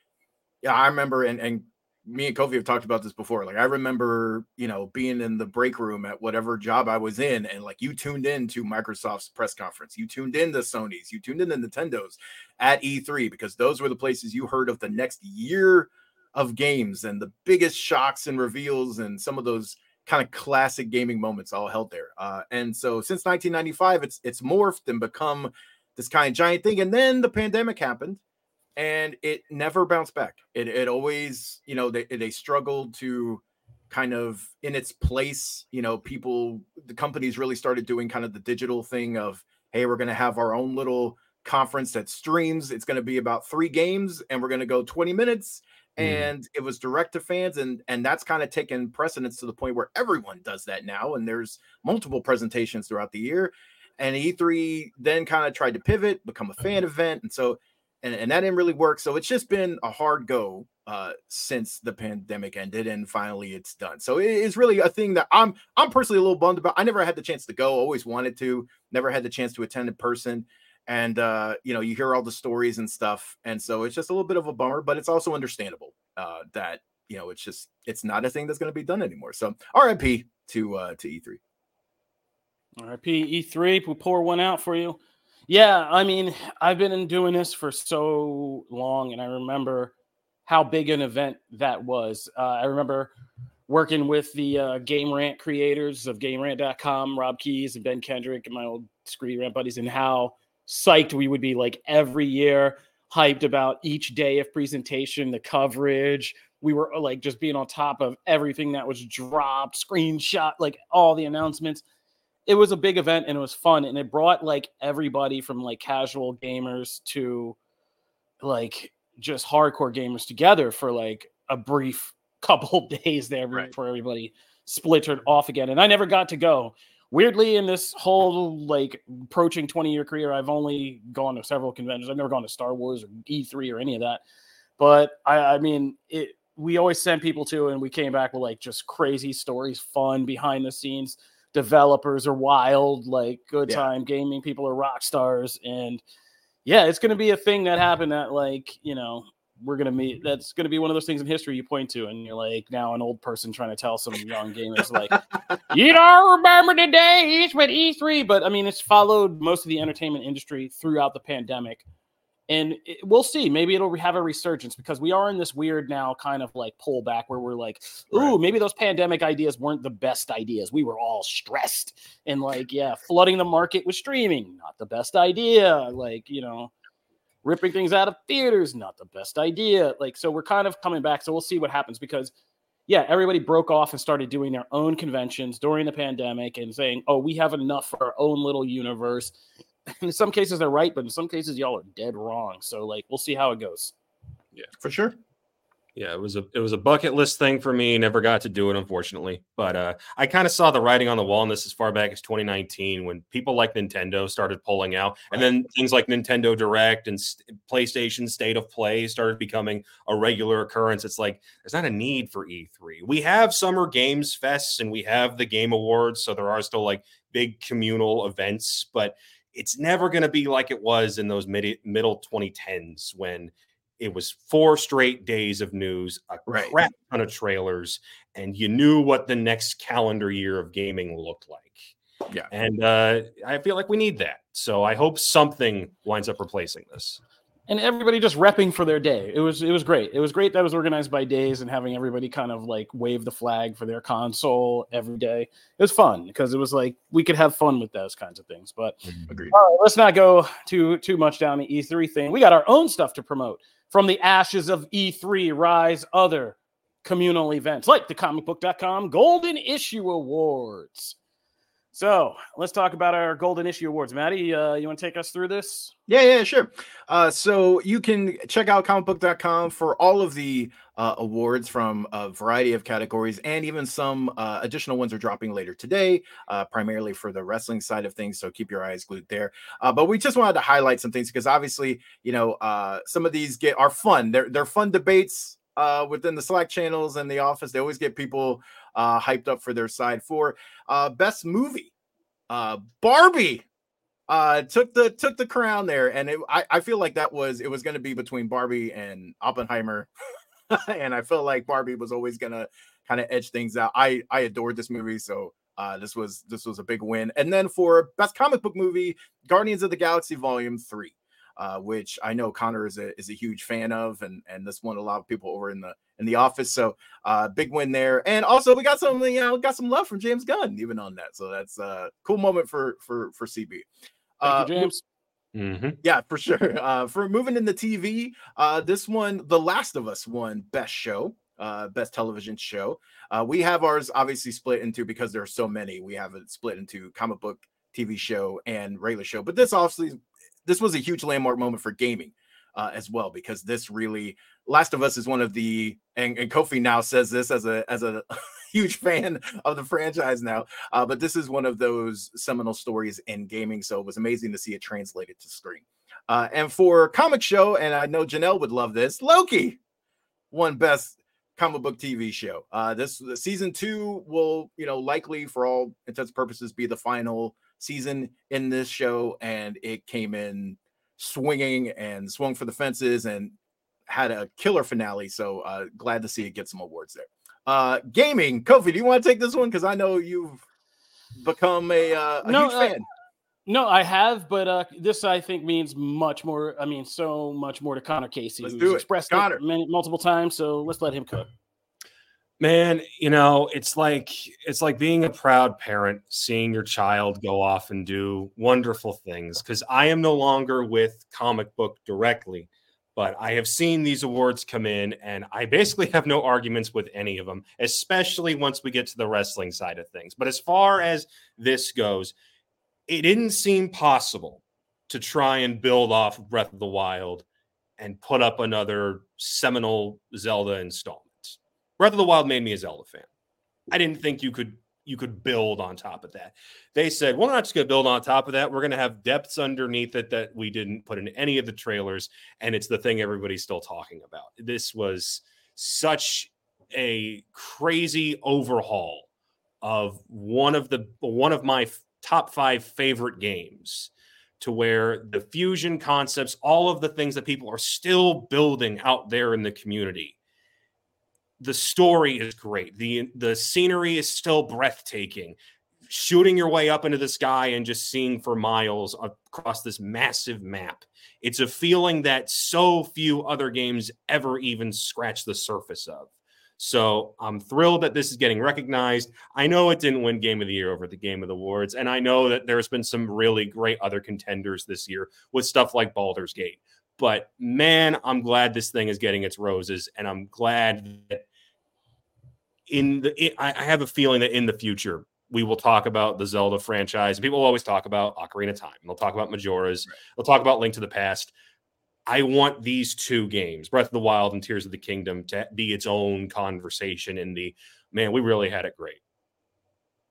yeah, I remember, and and me and Kofi have talked about this before. Like I remember, you know, being in the break room at whatever job I was in, and like you tuned in to Microsoft's press conference, you tuned in to Sony's, you tuned in to Nintendo's at E3 because those were the places you heard of the next year of games and the biggest shocks and reveals and some of those kind of classic gaming moments all held there. Uh, and so since 1995, it's it's morphed and become this kind of giant thing. And then the pandemic happened and it never bounced back. It, it always, you know, they, they struggled to kind of in its place. You know, people, the companies really started doing kind of the digital thing of, hey, we're going to have our own little conference that streams. It's going to be about three games and we're going to go 20 minutes. Mm. And it was direct to fans, and and that's kind of taken precedence to the point where everyone does that now. And there's multiple presentations throughout the year. And E3 then kind of tried to pivot, become a fan event. And so and, and that didn't really work. So it's just been a hard go uh, since the pandemic ended, and finally it's done. So it is really a thing that I'm I'm personally a little bummed about. I never had the chance to go, always wanted to, never had the chance to attend in person. And uh, you know, you hear all the stories and stuff, and so it's just a little bit of a bummer, but it's also understandable uh, that you know it's just it's not a thing that's going to be done anymore. So RIP to uh, to E3. RIP E3. We pour one out for you. Yeah, I mean, I've been doing this for so long, and I remember how big an event that was. Uh, I remember working with the uh, Game Rant creators of GameRant.com, Rob Keyes and Ben Kendrick, and my old Screen Rant buddies, and how psyched we would be like every year, hyped about each day of presentation, the coverage. We were like just being on top of everything that was dropped, screenshot, like all the announcements it was a big event and it was fun and it brought like everybody from like casual gamers to like just hardcore gamers together for like a brief couple days there right. before everybody splintered mm-hmm. off again and i never got to go. Weirdly in this whole like approaching 20 year career i've only gone to several conventions. I've never gone to star wars or e3 or any of that but i i mean it we always sent people to and we came back with like just crazy stories fun behind the scenes developers are wild, like good yeah. time gaming people are rock stars, and yeah, it's going to be a thing that happened that like you know we're going to meet. That's going to be one of those things in history you point to, and you're like now an old person trying to tell some young gamers like you don't remember the days with E3, but I mean it's followed most of the entertainment industry throughout the pandemic and it, we'll see. Maybe it'll have a resurgence because we are in this weird now kind of like pullback where we're like, ooh, right. maybe those pandemic ideas weren't the best ideas. We were all stressed and like, yeah, flooding the market with streaming, not the best idea. Like, you know, ripping things out of theaters, not the best idea. Like, so we're kind of coming back. So we'll see what happens because yeah, everybody broke off and started doing their own conventions during the pandemic and saying, "Oh, we have enough for our own little universe." in some cases they're right, but in some cases y'all are dead wrong. So like we'll see how it goes. Yeah, for sure. Yeah, it was a it was a bucket list thing for me. Never got to do it, unfortunately. But uh, I kind of saw the writing on the wall, and this as far back as 2019 when people like Nintendo started pulling out, right. and then things like Nintendo Direct and PlayStation State of Play started becoming a regular occurrence. It's like there's not a need for E3. We have Summer Games Fests and we have the Game Awards, so there are still like big communal events, but it's never going to be like it was in those mid- middle 2010s when it was four straight days of news, a right. crap ton of trailers, and you knew what the next calendar year of gaming looked like. Yeah. And uh, I feel like we need that. So I hope something winds up replacing this and everybody just repping for their day. It was it was great. It was great that was organized by days and having everybody kind of like wave the flag for their console every day. It was fun because it was like we could have fun with those kinds of things. But mm-hmm. Agreed. all right, let's not go too too much down the E3 thing. We got our own stuff to promote from the ashes of E3. Rise other communal events like the comicbook.com Golden Issue Awards. So let's talk about our Golden Issue Awards. Maddie, uh, you want to take us through this? Yeah, yeah, sure. Uh, so you can check out comicbook.com for all of the uh, awards from a variety of categories, and even some uh, additional ones are dropping later today, uh, primarily for the wrestling side of things. So keep your eyes glued there. Uh, but we just wanted to highlight some things because obviously, you know, some of these get are fun. They're they're fun debates uh, within the Slack channels and the office. They always get people uh, hyped up for their side. For uh, best movie, uh, Barbie uh, took the took the crown there, and it, I I feel like that was it was going to be between Barbie and Oppenheimer. and I felt like Barbie was always gonna kind of edge things out. I I adored this movie, so uh, this was this was a big win. And then for best comic book movie, Guardians of the Galaxy Volume Three, uh, which I know Connor is a is a huge fan of, and and this won a lot of people over in the in the office. So uh, big win there. And also we got some you know got some love from James Gunn even on that. So that's a cool moment for for for CB. Uh, you, James. Mm-hmm. Yeah, for sure. Uh, for moving in the TV, uh, this one, The Last of Us, won Best Show, uh, Best Television Show. Uh, we have ours obviously split into because there are so many. We have it split into comic book, TV show, and regular show. But this obviously, this was a huge landmark moment for gaming uh, as well because this really, Last of Us is one of the, and, and Kofi now says this as a as a huge fan of the franchise now. Uh, but this is one of those seminal stories in gaming. So it was amazing to see it translated to screen. Uh, and for comic show, and I know Janelle would love this, Loki won best comic book TV show. Uh, this season two will, you know, likely for all intents and purposes be the final season in this show, and it came in swinging and swung for the fences and had a killer finale. So uh, glad to see it get some awards there. Uh, gaming, Kofi, do you want to take this one? Because I know you've become a, uh, a no, huge uh, fan. no, I have, but uh, this I think means much more. I mean, so much more to Connor Casey. Let's do it. expressed Connor. it many, multiple times. So let's let him cook. Man, you know, it's like it's like being a proud parent, seeing your child go off and do wonderful things. Because I am no longer with comic book directly, but I have seen these awards come in, and I basically have no arguments with any of them, especially once we get to the wrestling side of things. But as far as this goes, it didn't seem possible to try and build off Breath of the Wild and put up another seminal Zelda installment. Breath of the Wild made me a Zelda fan. I didn't think you could you could build on top of that. They said, well, we're not just going to build on top of that. We're going to have depths underneath it that we didn't put in any of the trailers. And it's the thing everybody's still talking about. This was such a crazy overhaul of one of the one of my top five favorite games to where the fusion concepts all of the things that people are still building out there in the community the story is great. The the scenery is still breathtaking. Shooting your way up into the sky and just seeing for miles across this massive map. It's a feeling that so few other games ever even scratch the surface of. So I'm thrilled that this is getting recognized. I know it didn't win Game of the Year over the Game of the Awards, and I know that there's been some really great other contenders this year with stuff like Baldur's Gate. But man, I'm glad this thing is getting its roses, and I'm glad that in the it, I have a feeling that in the future we will talk about the Zelda franchise. People will always talk about Ocarina of Time. They'll talk about Majora's. Right. They'll talk about Link to the Past. I want these two games, Breath of the Wild and Tears of the Kingdom, to be its own conversation. In the man, we really had it great.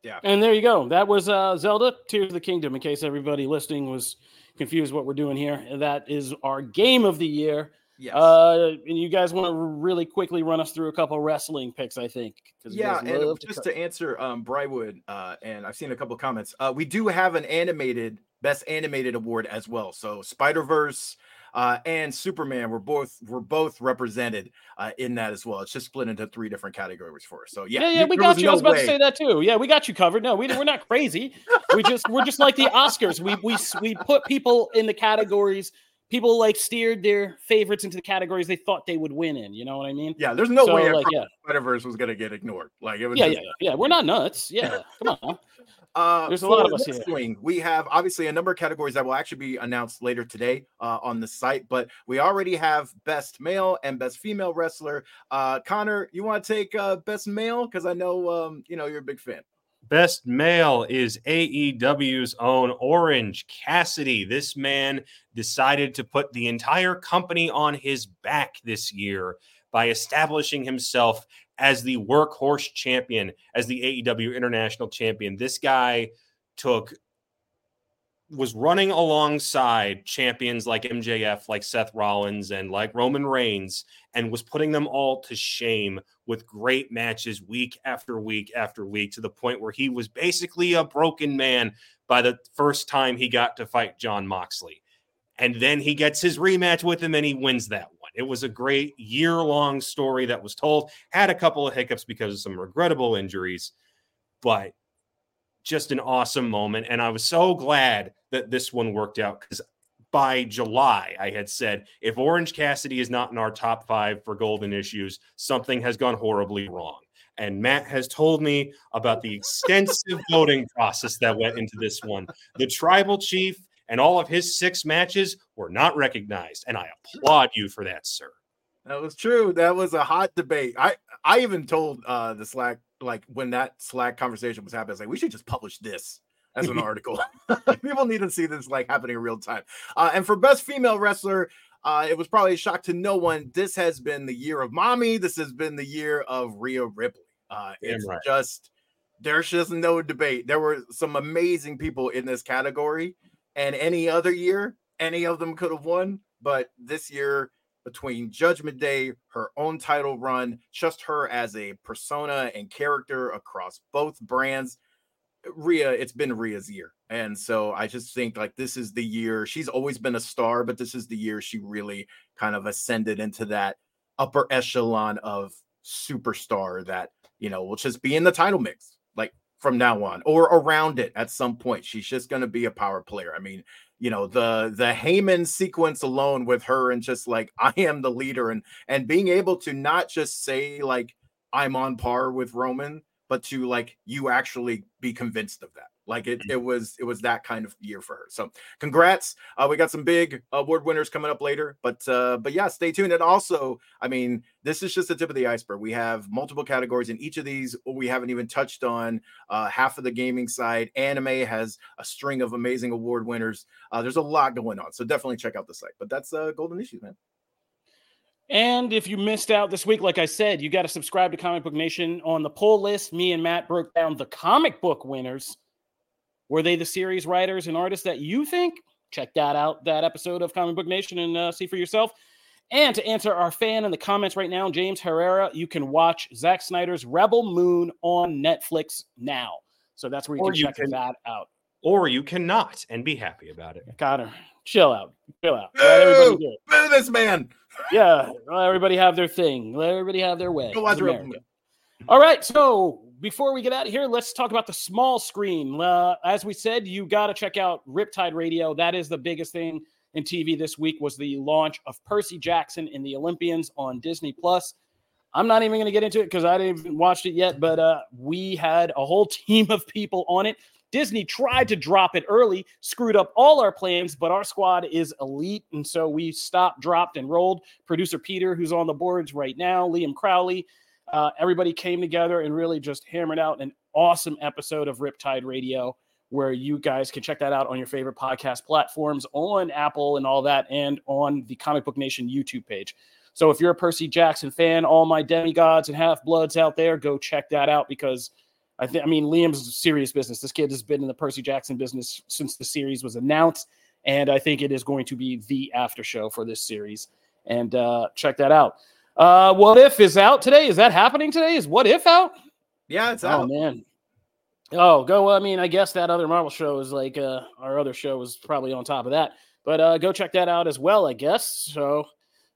Yeah, and there you go. That was uh, Zelda Tears of the Kingdom. In case everybody listening was confused, what we're doing here, that is our game of the year. Yes. Uh, and you guys want to really quickly run us through a couple wrestling picks, I think. Yeah, and to just to answer um Brywood, uh, and I've seen a couple comments. Uh, we do have an animated best animated award as well. So Spider Verse. Uh, and Superman were both were both represented uh, in that as well. It's just split into three different categories for us. So yeah, yeah, yeah we got you. No I was about way. to say that too. Yeah, we got you covered. No, we we're not crazy. we just we're just like the Oscars. We we we put people in the categories people like steered their favorites into the categories they thought they would win in. You know what I mean? Yeah, there's no so, way like, yeah. Was gonna get ignored. Like it was yeah, just... yeah, yeah. We're not nuts. Yeah, come on. Uh, There's a lot of us here. Swing, we have obviously a number of categories that will actually be announced later today uh, on the site, but we already have best male and best female wrestler. Uh, Connor, you want to take uh, best male because I know um, you know you're a big fan. Best male is AEW's own Orange Cassidy. This man decided to put the entire company on his back this year by establishing himself as the workhorse champion, as the AEW International Champion. This guy took was running alongside champions like MJF, like Seth Rollins, and like Roman Reigns, and was putting them all to shame with great matches week after week after week to the point where he was basically a broken man by the first time he got to fight Jon Moxley. And then he gets his rematch with him and he wins that one. It was a great year long story that was told, had a couple of hiccups because of some regrettable injuries, but just an awesome moment. And I was so glad that this one worked out because by July, I had said, if Orange Cassidy is not in our top five for golden issues, something has gone horribly wrong. And Matt has told me about the extensive voting process that went into this one. The tribal chief and all of his six matches were not recognized. And I applaud you for that, sir. That was true. That was a hot debate. I I even told uh the Slack like when that Slack conversation was happening, I was like, we should just publish this as an article. People need to see this like happening in real time. Uh, and for best female wrestler, uh, it was probably a shock to no one. This has been the year of mommy. This has been the year of Rhea Ripley. Uh, it's right. just there's just no debate. There were some amazing people in this category, and any other year, any of them could have won. But this year, between Judgment Day, her own title run, just her as a persona and character across both brands, Rhea, it's been Rhea's year. And so I just think like this is the year she's always been a star, but this is the year she really kind of ascended into that upper echelon of superstar that, you know, will just be in the title mix like from now on or around it at some point. She's just going to be a power player. I mean, you know, the the Heyman sequence alone with her and just like I am the leader and and being able to not just say like I'm on par with Roman, but to like you actually be convinced of that. Like it, mm. it was, it was that kind of year for her. So, congrats! Uh, we got some big award winners coming up later, but uh, but yeah, stay tuned. And also, I mean, this is just the tip of the iceberg. We have multiple categories in each of these. We haven't even touched on uh, half of the gaming side. Anime has a string of amazing award winners. Uh, there's a lot going on, so definitely check out the site. But that's uh, Golden Issues, man. And if you missed out this week, like I said, you got to subscribe to Comic Book Nation. On the poll list, me and Matt broke down the comic book winners. Were they the series writers and artists that you think? Check that out, that episode of Comic Book Nation, and uh, see for yourself. And to answer our fan in the comments right now, James Herrera, you can watch Zack Snyder's Rebel Moon on Netflix now. So that's where you or can you check can, that out. Or you cannot and be happy about it. Connor, chill out. Chill out. Boo, Let everybody do it. Boo this man yeah, let everybody have their thing. Let everybody have their way. All right, so before we get out of here, let's talk about the small screen. Uh, as we said, you got to check out Riptide Radio. That is the biggest thing in TV this week was the launch of Percy Jackson and the Olympians on Disney Plus. I'm not even going to get into it because I didn't even watch it yet, but uh, we had a whole team of people on it. Disney tried to drop it early, screwed up all our plans, but our squad is elite. And so we stopped, dropped, and rolled. Producer Peter, who's on the boards right now, Liam Crowley, uh, everybody came together and really just hammered out an awesome episode of Riptide Radio where you guys can check that out on your favorite podcast platforms, on Apple and all that, and on the Comic Book Nation YouTube page. So if you're a Percy Jackson fan, all my demigods and half bloods out there, go check that out because – I think I mean Liam's serious business. This kid has been in the Percy Jackson business since the series was announced, and I think it is going to be the after show for this series. And uh, check that out. Uh, what if is out today? Is that happening today? Is what if out? Yeah, it's out. Oh man. Oh, go. I mean, I guess that other Marvel show is like uh, our other show is probably on top of that. But uh, go check that out as well, I guess. So,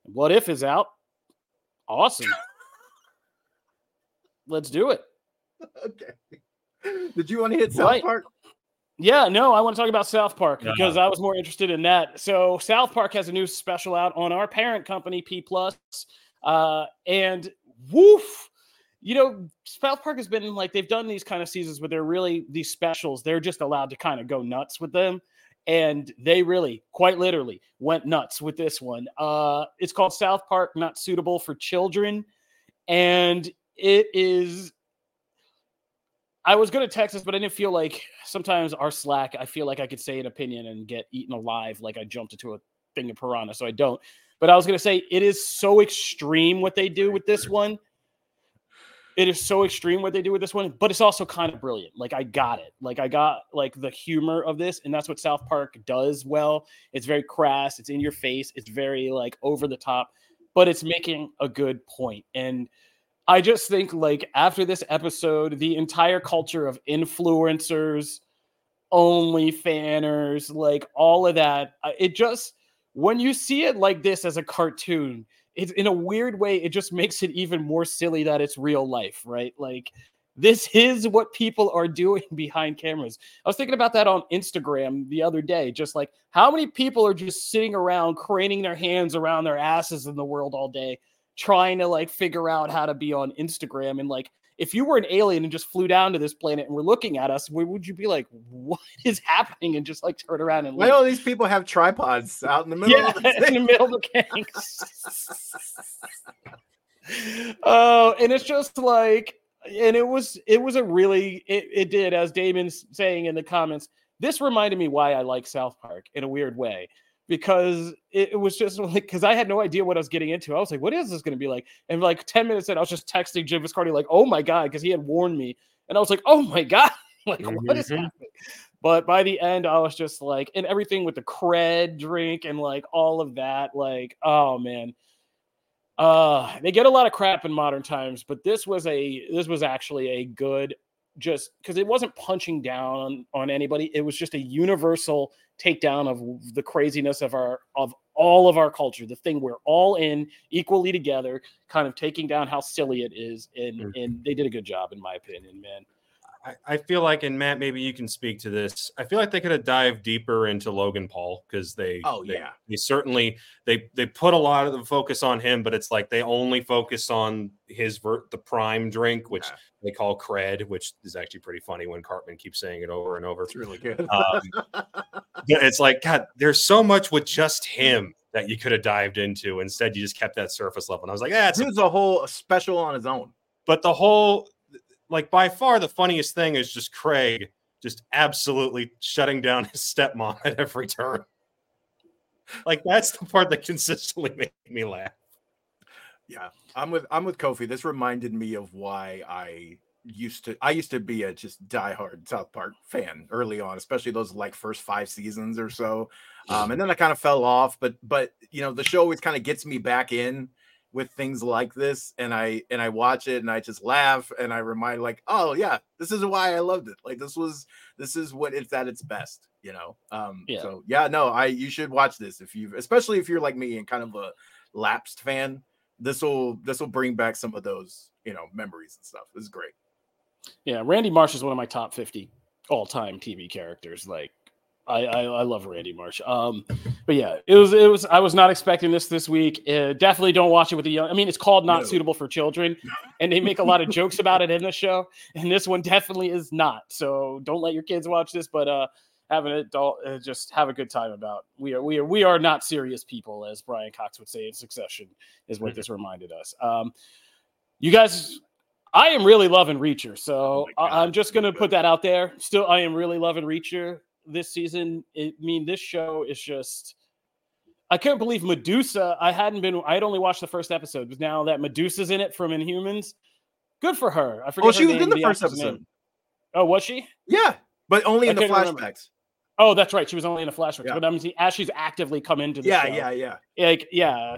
what if is out? Awesome. Let's do it. okay. Did you want to hit South right. Park? Yeah, no, I want to talk about South Park because I was more interested in that. So South Park has a new special out on our parent company, P Plus, uh, and woof, you know, South Park has been like they've done these kind of seasons where they're really these specials. They're just allowed to kind of go nuts with them, and they really, quite literally, went nuts with this one. Uh, it's called South Park, not suitable for children, and it is I was going to text this, but I didn't feel like sometimes our Slack, I feel like I could say an opinion and get eaten alive like I jumped into a thing of piranha, so I don't. But I was going to say it is so extreme what they do with this one. It is so extreme what they do with this one, but it's also kind of brilliant. Like I got it. Like I got like the humor of this, and that's what South Park does well. It's very crass, it's in your face, it's very like over the top, but it's making a good point. And I just think like after this episode, the entire culture of influencers, only fanners, like all of that, it just when you see it like this as a cartoon, it's in a weird way, it just makes it even more silly that it's real life, right? Like this is what people are doing behind cameras. I was thinking about that on Instagram the other day. Just like how many people are just sitting around craning their hands around their asses in the world all day, trying to like figure out how to be on Instagram. And like, if you were an alien and just flew down to this planet and were looking at us, would you be like, what is happening? And just like turn around and look. why all these people have tripods out in the middle yeah, of the in the middle of the gang. Oh, and it's just like and it was it was a really it, it did as Damon's saying in the comments. This reminded me why I like South Park in a weird way because it, it was just like because I had no idea what I was getting into. I was like, what is this going to be like? And like ten minutes in, I was just texting Jim Viscardi like, oh my god, because he had warned me, and I was like, oh my god, like mm-hmm. what is happening? But by the end, I was just like, and everything with the cred drink and like all of that, like, oh man uh, they get a lot of crap in modern times, but this was a this was actually a good just because it wasn't punching down on, on anybody. It was just a universal takedown of the craziness of our of all of our culture, the thing we're all in equally together, kind of taking down how silly it is. And mm-hmm. and they did a good job, in my opinion, man. I, I feel like, and Matt, maybe you can speak to this. I feel like they could have dived deeper into Logan Paul because they, oh they, yeah, they certainly they they put a lot of the focus on him, but it's like they only focus on his ver- the prime drink, which yeah. they call cred, which is actually pretty funny when Cartman keeps saying it over and over. It's really good. um, it's like God, there's so much with just him that you could have dived into. Instead, you just kept that surface level. And I was like, yeah, it's a-, a whole special on his own. But the whole like by far the funniest thing is just Craig just absolutely shutting down his stepmom at every turn. Like that's the part that consistently made me laugh. Yeah, I'm with I'm with Kofi. This reminded me of why I used to I used to be a just diehard South Park fan early on, especially those like first five seasons or so. Um, and then I kind of fell off, but but you know the show always kind of gets me back in with things like this and i and i watch it and i just laugh and i remind like oh yeah this is why i loved it. Like this was this is what it's at its best you know? Um yeah. so yeah no i you should watch this if you especially if you're like me and kind of a lapsed fan this will this will bring back some of those you know memories and stuff. This is great. Yeah randy marsh is one of my top 50 all-time tv characters like I, I, I love Randy Marsh. Um, but yeah, it was it was I was not expecting this this week. Uh, definitely don't watch it with the young. I mean, it's called not no. suitable for children, and they make a lot of jokes about it in the show. And this one definitely is not. So don't let your kids watch this. But uh, have an adult, uh, just have a good time about. We are we are we are not serious people, as Brian Cox would say in Succession, is what this reminded us. Um, you guys I am really loving Reacher. So oh I'm just going to put that out there. Still, I am really loving Reacher this season. I mean, this show is just. I couldn't believe Medusa. I hadn't been. I had only watched the first episode, but now that Medusa's in it from Inhumans, good for her. I forget. Oh, she was in the, the first episode. Name. Oh, was she? Yeah, but only in I the flashbacks. Remember. Oh, that's right. She was only in the flashbacks. Yeah. But um, I mean, as she's actively come into the yeah, show, yeah, yeah, yeah. like yeah,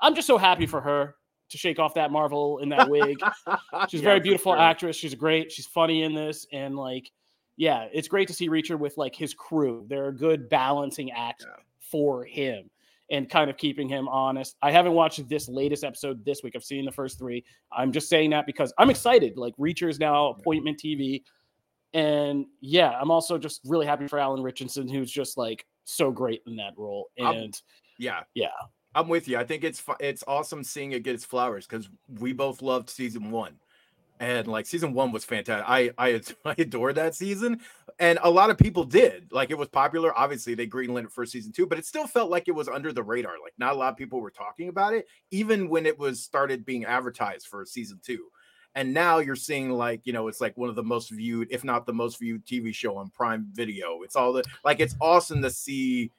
I'm just so happy for her to shake off that Marvel in that wig. She's a very beautiful sure. actress. She's great. She's funny in this, and like yeah, it's great to see Reacher with like his crew. They're a good balancing act yeah. for him and kind of keeping him honest. I haven't watched this latest episode this week. I've seen the first three. I'm just saying that because I'm excited. Like Reacher is now appointment TV. And yeah, I'm also just really happy for Alan Ritchson, who's just like so great in that role. And I'm, yeah, yeah, I'm with you. I think it's it's awesome seeing it get its flowers because we both loved season one and like season one was fantastic. I I I adored that season, and a lot of people did. Like it was popular. Obviously, they greenlit it for season two, but it still felt like it was under the radar. Like not a lot of people were talking about it, even when it was started being advertised for season two. And now you're seeing like you know it's like one of the most viewed, if not the most viewed TV show on Prime Video. It's all the like it's awesome to see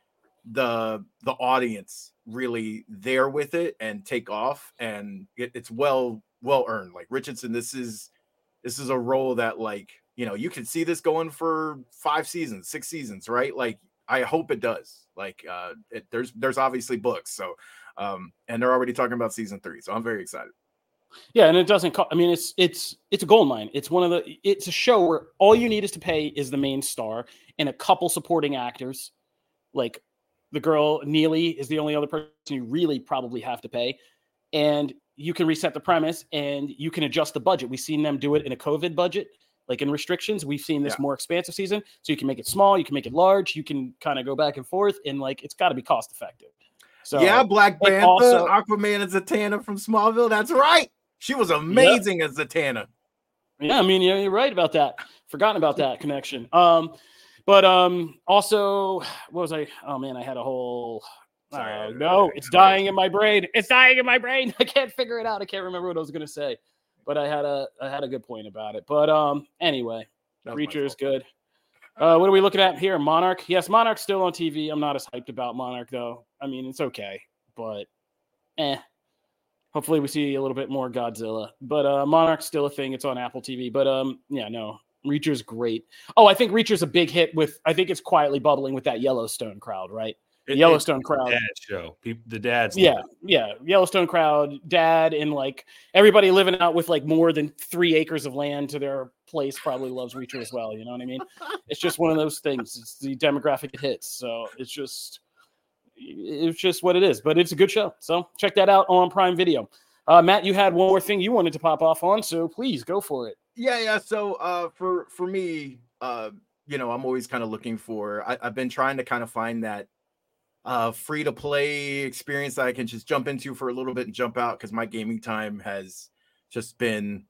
the the audience really there with it and take off and it, it's well well earned. Like Ritchson, this is this is a role that like you know you can see this going for five seasons, six seasons, right? Like I hope it does. Like uh it, there's there's obviously books, so um and they're already talking about season three, so I'm very excited. Yeah, and it doesn't. Co- I mean, it's it's it's a gold mine. It's one of the. It's a show where all you need is to pay is the main star and a couple supporting actors, like the girl Neagley is the only other person you really probably have to pay and you can reset the premise and you can adjust the budget. We've seen them do it in a COVID budget, like in restrictions. We've seen this Yeah. more expansive season. So you can make it small, you can make it large, you can kind of go back and forth, and like it's got to be cost effective. So yeah, Black Panther, also- Aquaman, and Zatanna from Smallville. That's right. She was amazing as Zatanna. Yeah, I mean, you're, you're right about that. Forgotten about that connection. Um, but um, also, what was I? Oh man, I had a whole. Sorry, Oh, no, it's dying in my brain. It's dying in my brain. I can't figure it out. I can't remember what I was gonna say, but I had a I had a good point about it. But um, anyway, Reacher is good. Uh, what are we looking at here? Monarch. Yes, Monarch's still on TV. I'm not as hyped about Monarch though. I mean, it's okay, but eh. Hopefully, we see a little bit more Godzilla. But uh, Monarch's still a thing. It's on Apple TV. But um, yeah, no, Reacher's great. Oh, I think Reacher's a big hit with. I think it's quietly bubbling with that Yellowstone crowd, right? The It- Yellowstone it's crowd. dad show. People, the dads. Yeah, love yeah. Yellowstone crowd, dad, and like everybody living out with like more than three acres of land to their place probably loves Reacher as well. You know what I mean? It's just one of those things. It's the demographic it hits. So it's just it's just what it is. But it's a good show. So check that out on Prime Video. Uh, Matt, you had one more thing you wanted to pop off on, so please go for it. Yeah, yeah. So uh for for me, uh, you know, I'm always kind of looking for I, I've been trying to kind of find that uh free to play experience that I can just jump into for a little bit and jump out because my gaming time has just been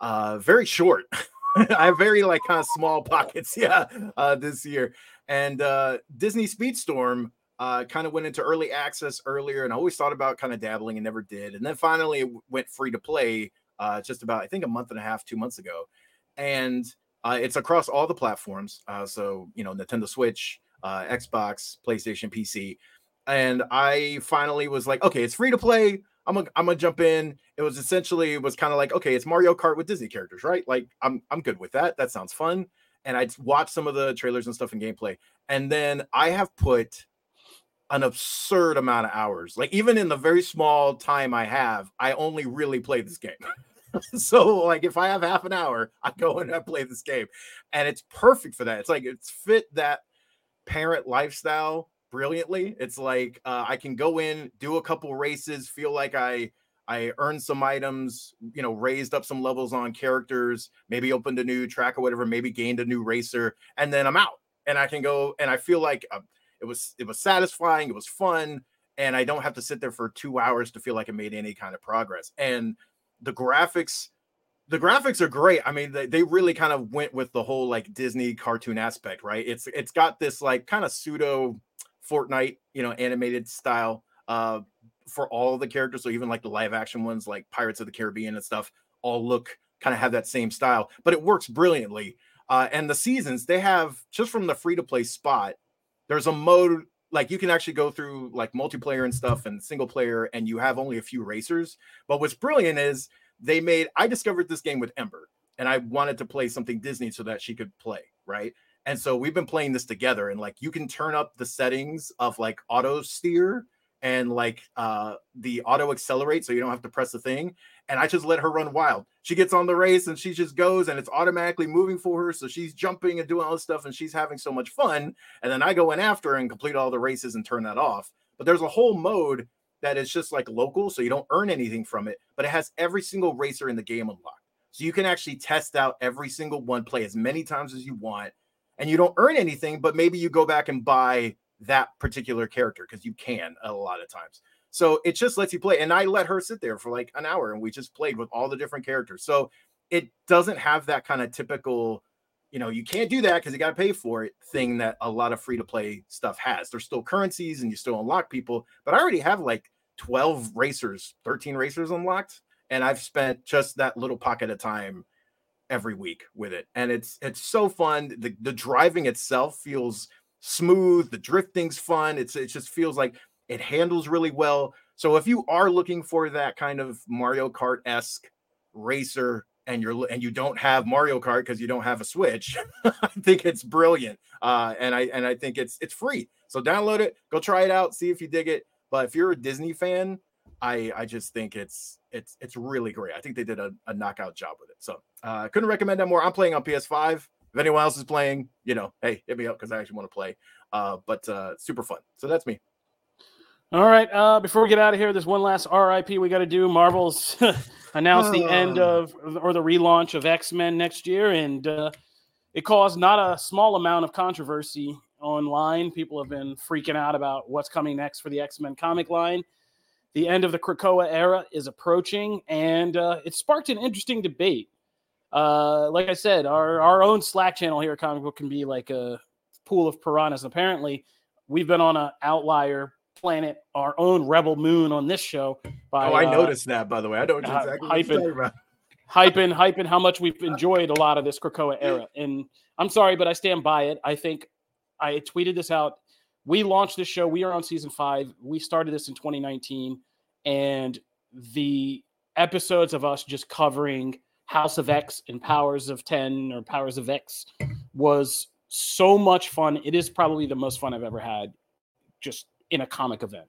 uh very short. I have very like kind of small pockets, yeah, uh this year. And uh Disney Speedstorm uh kind of went into early access earlier and I always thought about kind of dabbling and never did. And then finally it went free to play uh, just about I think a month and a half, two months ago, and uh, it's across all the platforms. Uh, so you know, Nintendo Switch, uh, Xbox, PlayStation, PC, and I finally was like, okay, it's free to play. I'm gonna I'm gonna jump in. It was essentially it was kind of like okay, it's Mario Kart with Disney characters, right? Like I'm I'm good with that. That sounds fun. And I'd watched some of the trailers and stuff and gameplay, and then I have put an absurd amount of hours. Like even in the very small time I have, I only really play this game. so like if I have half an hour, I go and I play this game. And it's perfect for that. It's like it's fit that parent lifestyle brilliantly. It's like uh, I can go in, do a couple races, feel like I I earned some items, you know, raised up some levels on characters, maybe opened a new track or whatever, maybe gained a new racer, and then I'm out. And I can go and I feel like uh, it was it was satisfying, it was fun, and I don't have to sit there for 2 hours to feel like I made any kind of progress. And the graphics the graphics are great. I mean, they, they really kind of went with the whole like Disney cartoon aspect, right? It's it's got this like kind of pseudo Fortnite, you know, animated style uh for all the characters. So even like the live action ones like Pirates of the Caribbean and stuff all look kind of have that same style, but it works brilliantly. Uh and the seasons they have just from the free to play spot, there's a mode like you can actually go through like multiplayer and stuff and single player and you have only a few racers. But what's brilliant is they made I discovered this game with Ember and I wanted to play something Disney so that she could play, right? And so we've been playing this together and like you can turn up the settings of like auto steer and like uh the auto accelerate so you don't have to press the thing and I just let her run wild. She gets on the race and she just goes and it's automatically moving for her so she's jumping and doing all this stuff and she's having so much fun and then I go in after and complete all the races and turn that off. But there's a whole mode that is just like local, so you don't earn anything from it, but it has every single racer in the game unlocked. So you can actually test out every single one, play as many times as you want, and you don't earn anything, but maybe you go back and buy that particular character because you can a lot of times. So it just lets you play. And I let her sit there for like an hour and we just played with all the different characters. So it doesn't have that kind of typical, you know, you can't do that because you got to pay for it thing that a lot of free to play stuff has. There's still currencies and you still unlock people, but I already have like 12 racers, 13 racers unlocked. And I've spent just that little pocket of time every week with it. And it's it's so fun. The the driving itself feels smooth, the drifting's fun. It's it just feels like it handles really well. So if you are looking for that kind of Mario Kart-esque racer and you're and you don't have Mario Kart because you don't have a Switch, I think it's brilliant. Uh, and I and I think it's it's free. So download it, go try it out, see if you dig it. But if you're a Disney fan, I I just think it's it's it's really great. I think they did a, a knockout job with it. So uh, couldn't recommend that more. I'm playing on PS5. If anyone else is playing, you know, hey, hit me up because I actually want to play. Uh, but uh, super fun. So that's me. All right. Uh, before we get out of here, there's one last RIP we got to do. Marvel's announced the end of or the relaunch of X Men next year, and uh, it caused not a small amount of controversy online. People have been freaking out about what's coming next for the X Men comic line. The end of the Krakoa era is approaching, and uh, it sparked an interesting debate. Uh, like I said, our, our own Slack channel here at Comic Book can be like a pool of piranhas. apparently, we've been on an outlier planet, our own rebel moon on this show. By, oh, I uh, noticed that, by the way. I don't know exactly uh, hyping, hyping, hyping how much we've enjoyed a lot of this Krakoa era. And I'm sorry, but I stand by it. I think I tweeted this out. We launched this show. We are on season five. We started this in 2019. And the episodes of us just covering House of X and Powers of 10 or Powers of X was so much fun. It is probably the most fun I've ever had just in a comic event.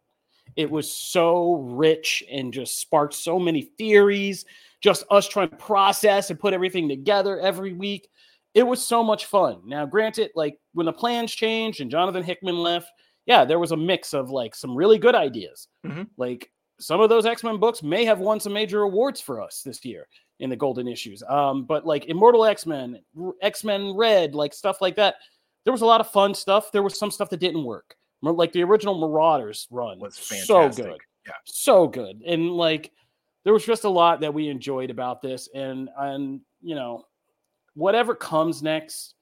It was so rich and just sparked so many theories, just us trying to process and put everything together every week. It was so much fun. Now, granted, like when the plans changed and Jonathan Hickman left, yeah, there was a mix of like some really good ideas. Mm-hmm. Like some of those X Men books may have won some major awards for us this year in the golden issues. Um, but like Immortal X Men, X Men Red, like stuff like that, there was a lot of fun stuff. There was some stuff that didn't work like the original Marauders run was so good, yeah, so good, and like there was just a lot that we enjoyed about this, and and you know whatever comes next.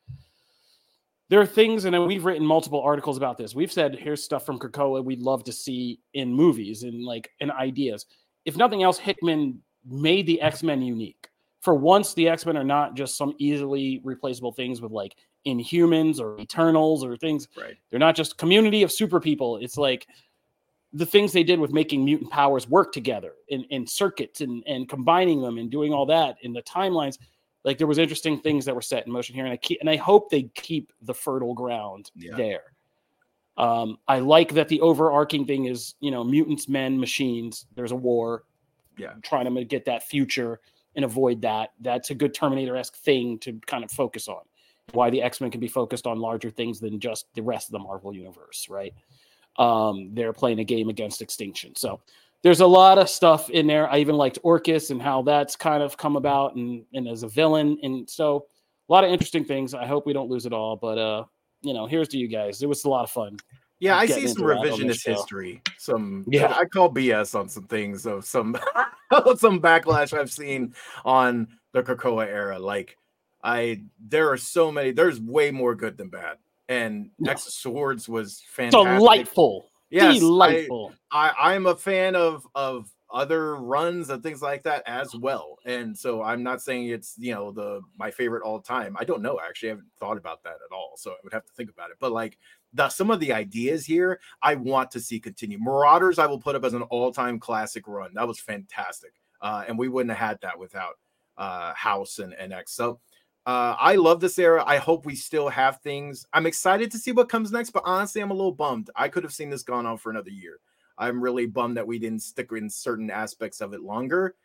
There are things, and uh, we've written multiple articles about this. We've said here's stuff from Krakoa we'd love to see in movies and like and ideas. If nothing else, Hickman made the X Men unique. For once, the X Men are not just some easily replaceable things with like Inhumans or Eternals or things. Right. They're not just community of super people. It's like the things they did with making mutant powers work together in, in circuits and, and combining them and doing all that in the timelines. Like there was interesting things that were set in motion here, and I keep and I hope they keep the fertile ground yeah. there. Um, I like that the overarching thing is you know mutants, men, machines. There's a war. Yeah, trying to get that future and avoid that. That's a good Terminator esque thing to kind of focus on why the X-Men can be focused on larger things than just the rest of the Marvel universe, right? Um, they're playing a game against extinction. So there's a lot of stuff in there. I even liked Orchis and how that's kind of come about and, and as a villain. And so a lot of interesting things. I hope we don't lose it all, but uh, you know, here's to you guys. It was a lot of fun. Yeah, I see some revisionist history. Some yeah, I call BS on some things of some some backlash I've seen on the Krakoa era. Like I there are so many. There's way more good than bad. And no. X Swords was fantastic. Delightful. Yes, delightful. I, I I'm a fan of of other runs and things like that as well. And so I'm not saying it's you know the my favorite all time. I don't know actually. I haven't thought about that at all. So I would have to think about it. But like the some of the ideas here, I want to see continue. Marauders, I will put up as an all time classic run. That was fantastic. Uh, and we wouldn't have had that without uh, House and, and X. So uh, I love this era. I hope we still have things. I'm excited to see what comes next, but honestly, I'm a little bummed. I could have seen this gone on for another year. I'm really bummed that we didn't stick in certain aspects of it longer.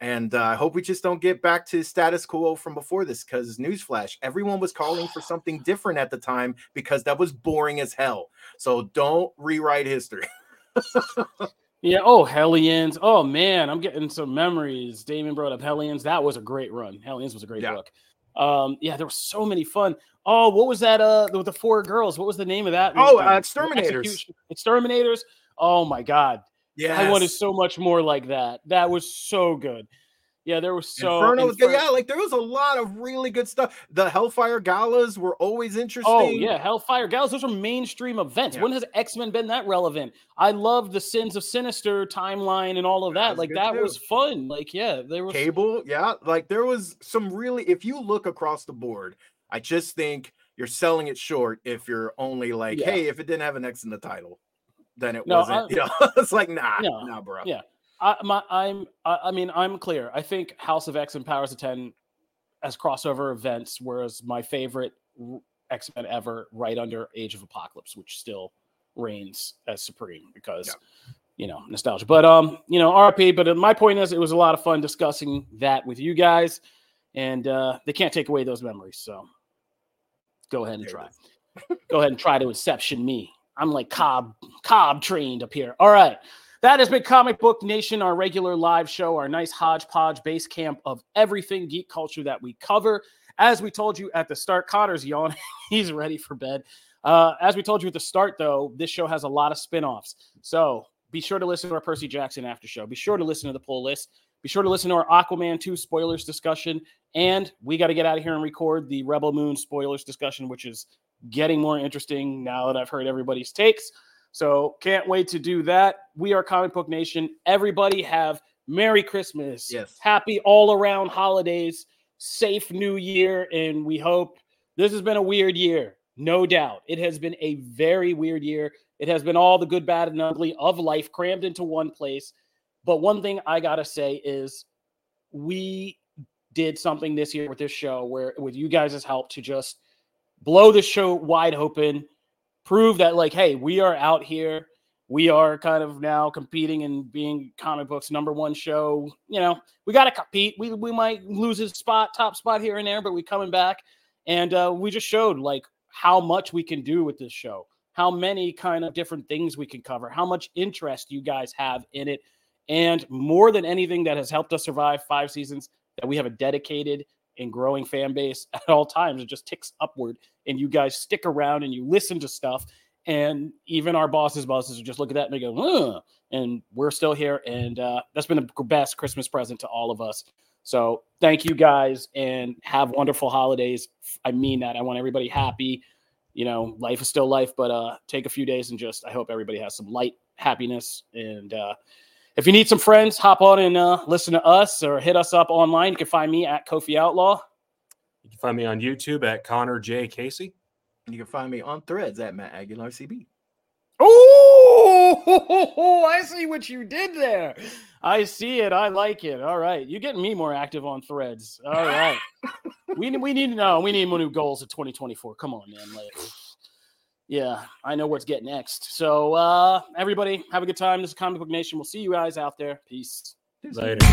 And uh, I hope we just don't get back to status quo from before this because, newsflash, everyone was calling for something different at the time because that was boring as hell. So don't rewrite history. yeah. Oh, Hellions. Oh, man. I'm getting some memories. Damon brought up Hellions. That was a great run. Hellions was a great yeah. book. Um, yeah, there was so many fun. Oh, what was that? Uh, the, the four girls. What was the name of that? Oh, uh, X-Terminators. X-Terminators. Oh my god. Yeah, I wanted so much more like that. That was so good. Yeah, there was so Inferno was good. Yeah, like there was a lot of really good stuff. The Hellfire Galas were always oh, interesting. Oh yeah, Hellfire Galas. Those are mainstream events. Yeah. When has X Men been that relevant? I love the Sins of Sinister timeline and all of that. that like that too. was fun. Like yeah, there was Cable. Yeah, like there was some really. If you look across the board, I just think you're selling it short if you're only like, yeah. hey, if it didn't have an X in the title, then it no, wasn't. I, you know, it's like nah, no, nah, bro. Yeah. I, my, I'm, I, I mean, I'm clear. I think House of X and Powers of Ten as crossover events, whereas my favorite X Men ever, right under Age of Apocalypse, which still reigns as supreme because yeah. you know nostalgia. But um, you know, RP. But uh, my point is, it was a lot of fun discussing that with you guys, and uh, they can't take away those memories. So go ahead and try. go ahead and try to inception me. I'm like Cobb, Cobb trained up here. All right. That has been Comic Book Nation, our regular live show, our nice hodgepodge base camp of everything geek culture that we cover. As we told you at the start, Connor's yawning. He's ready for bed. Uh, as we told you at the start, though, this show has a lot of spin offs. So be sure to listen to our Percy Jackson after show. Be sure to listen to the pull list. Be sure to listen to our Aquaman 2 spoilers discussion. And we got to get out of here and record the Rebel Moon spoilers discussion, which is getting more interesting now that I've heard everybody's takes. So can't wait to do that. We are Comic Book Nation. Everybody have Merry Christmas. Yes. Happy all around holidays. Safe New Year. And we hope this has been a weird year. No doubt. It has been a very weird year. It has been all the good, bad, and ugly of life crammed into one place. But one thing I got to say is we did something this year with this show where, with you guys' help, to just blow the show wide open, prove that, like, hey, we are out here. We are kind of now competing and being comic books number one show. You know, we got to compete. We, we might lose his spot, top spot here and there, but we coming back. And uh, we just showed like how much we can do with this show, how many kind of different things we can cover, how much interest you guys have in it. And more than anything that has helped us survive five seasons, that we have a dedicated and growing fan base at all times. It just ticks upward, and you guys stick around and you listen to stuff. And even our bosses' bosses just look at that and they go, and we're still here. And uh, that's been the best Christmas present to all of us. So thank you guys and have wonderful holidays. I mean that. I want everybody happy. You know, life is still life, but uh, take a few days and just I hope everybody has some light happiness. And uh, if you need some friends, hop on and uh, listen to us or hit us up online. You can find me at Kofi Outlaw. You can find me on YouTube at Connor J. Casey. You can find me on threads at Matt Aguilar CB. Oh, I see what you did there. I see it. I like it. All right. You're getting me more active on threads. All right. we, we need to know. We need more new goals of 2024. Come on, man. Like, yeah, I know what's getting next. So, uh, everybody, have a good time. This is Comic Book Nation. We'll see you guys out there. Peace. Later.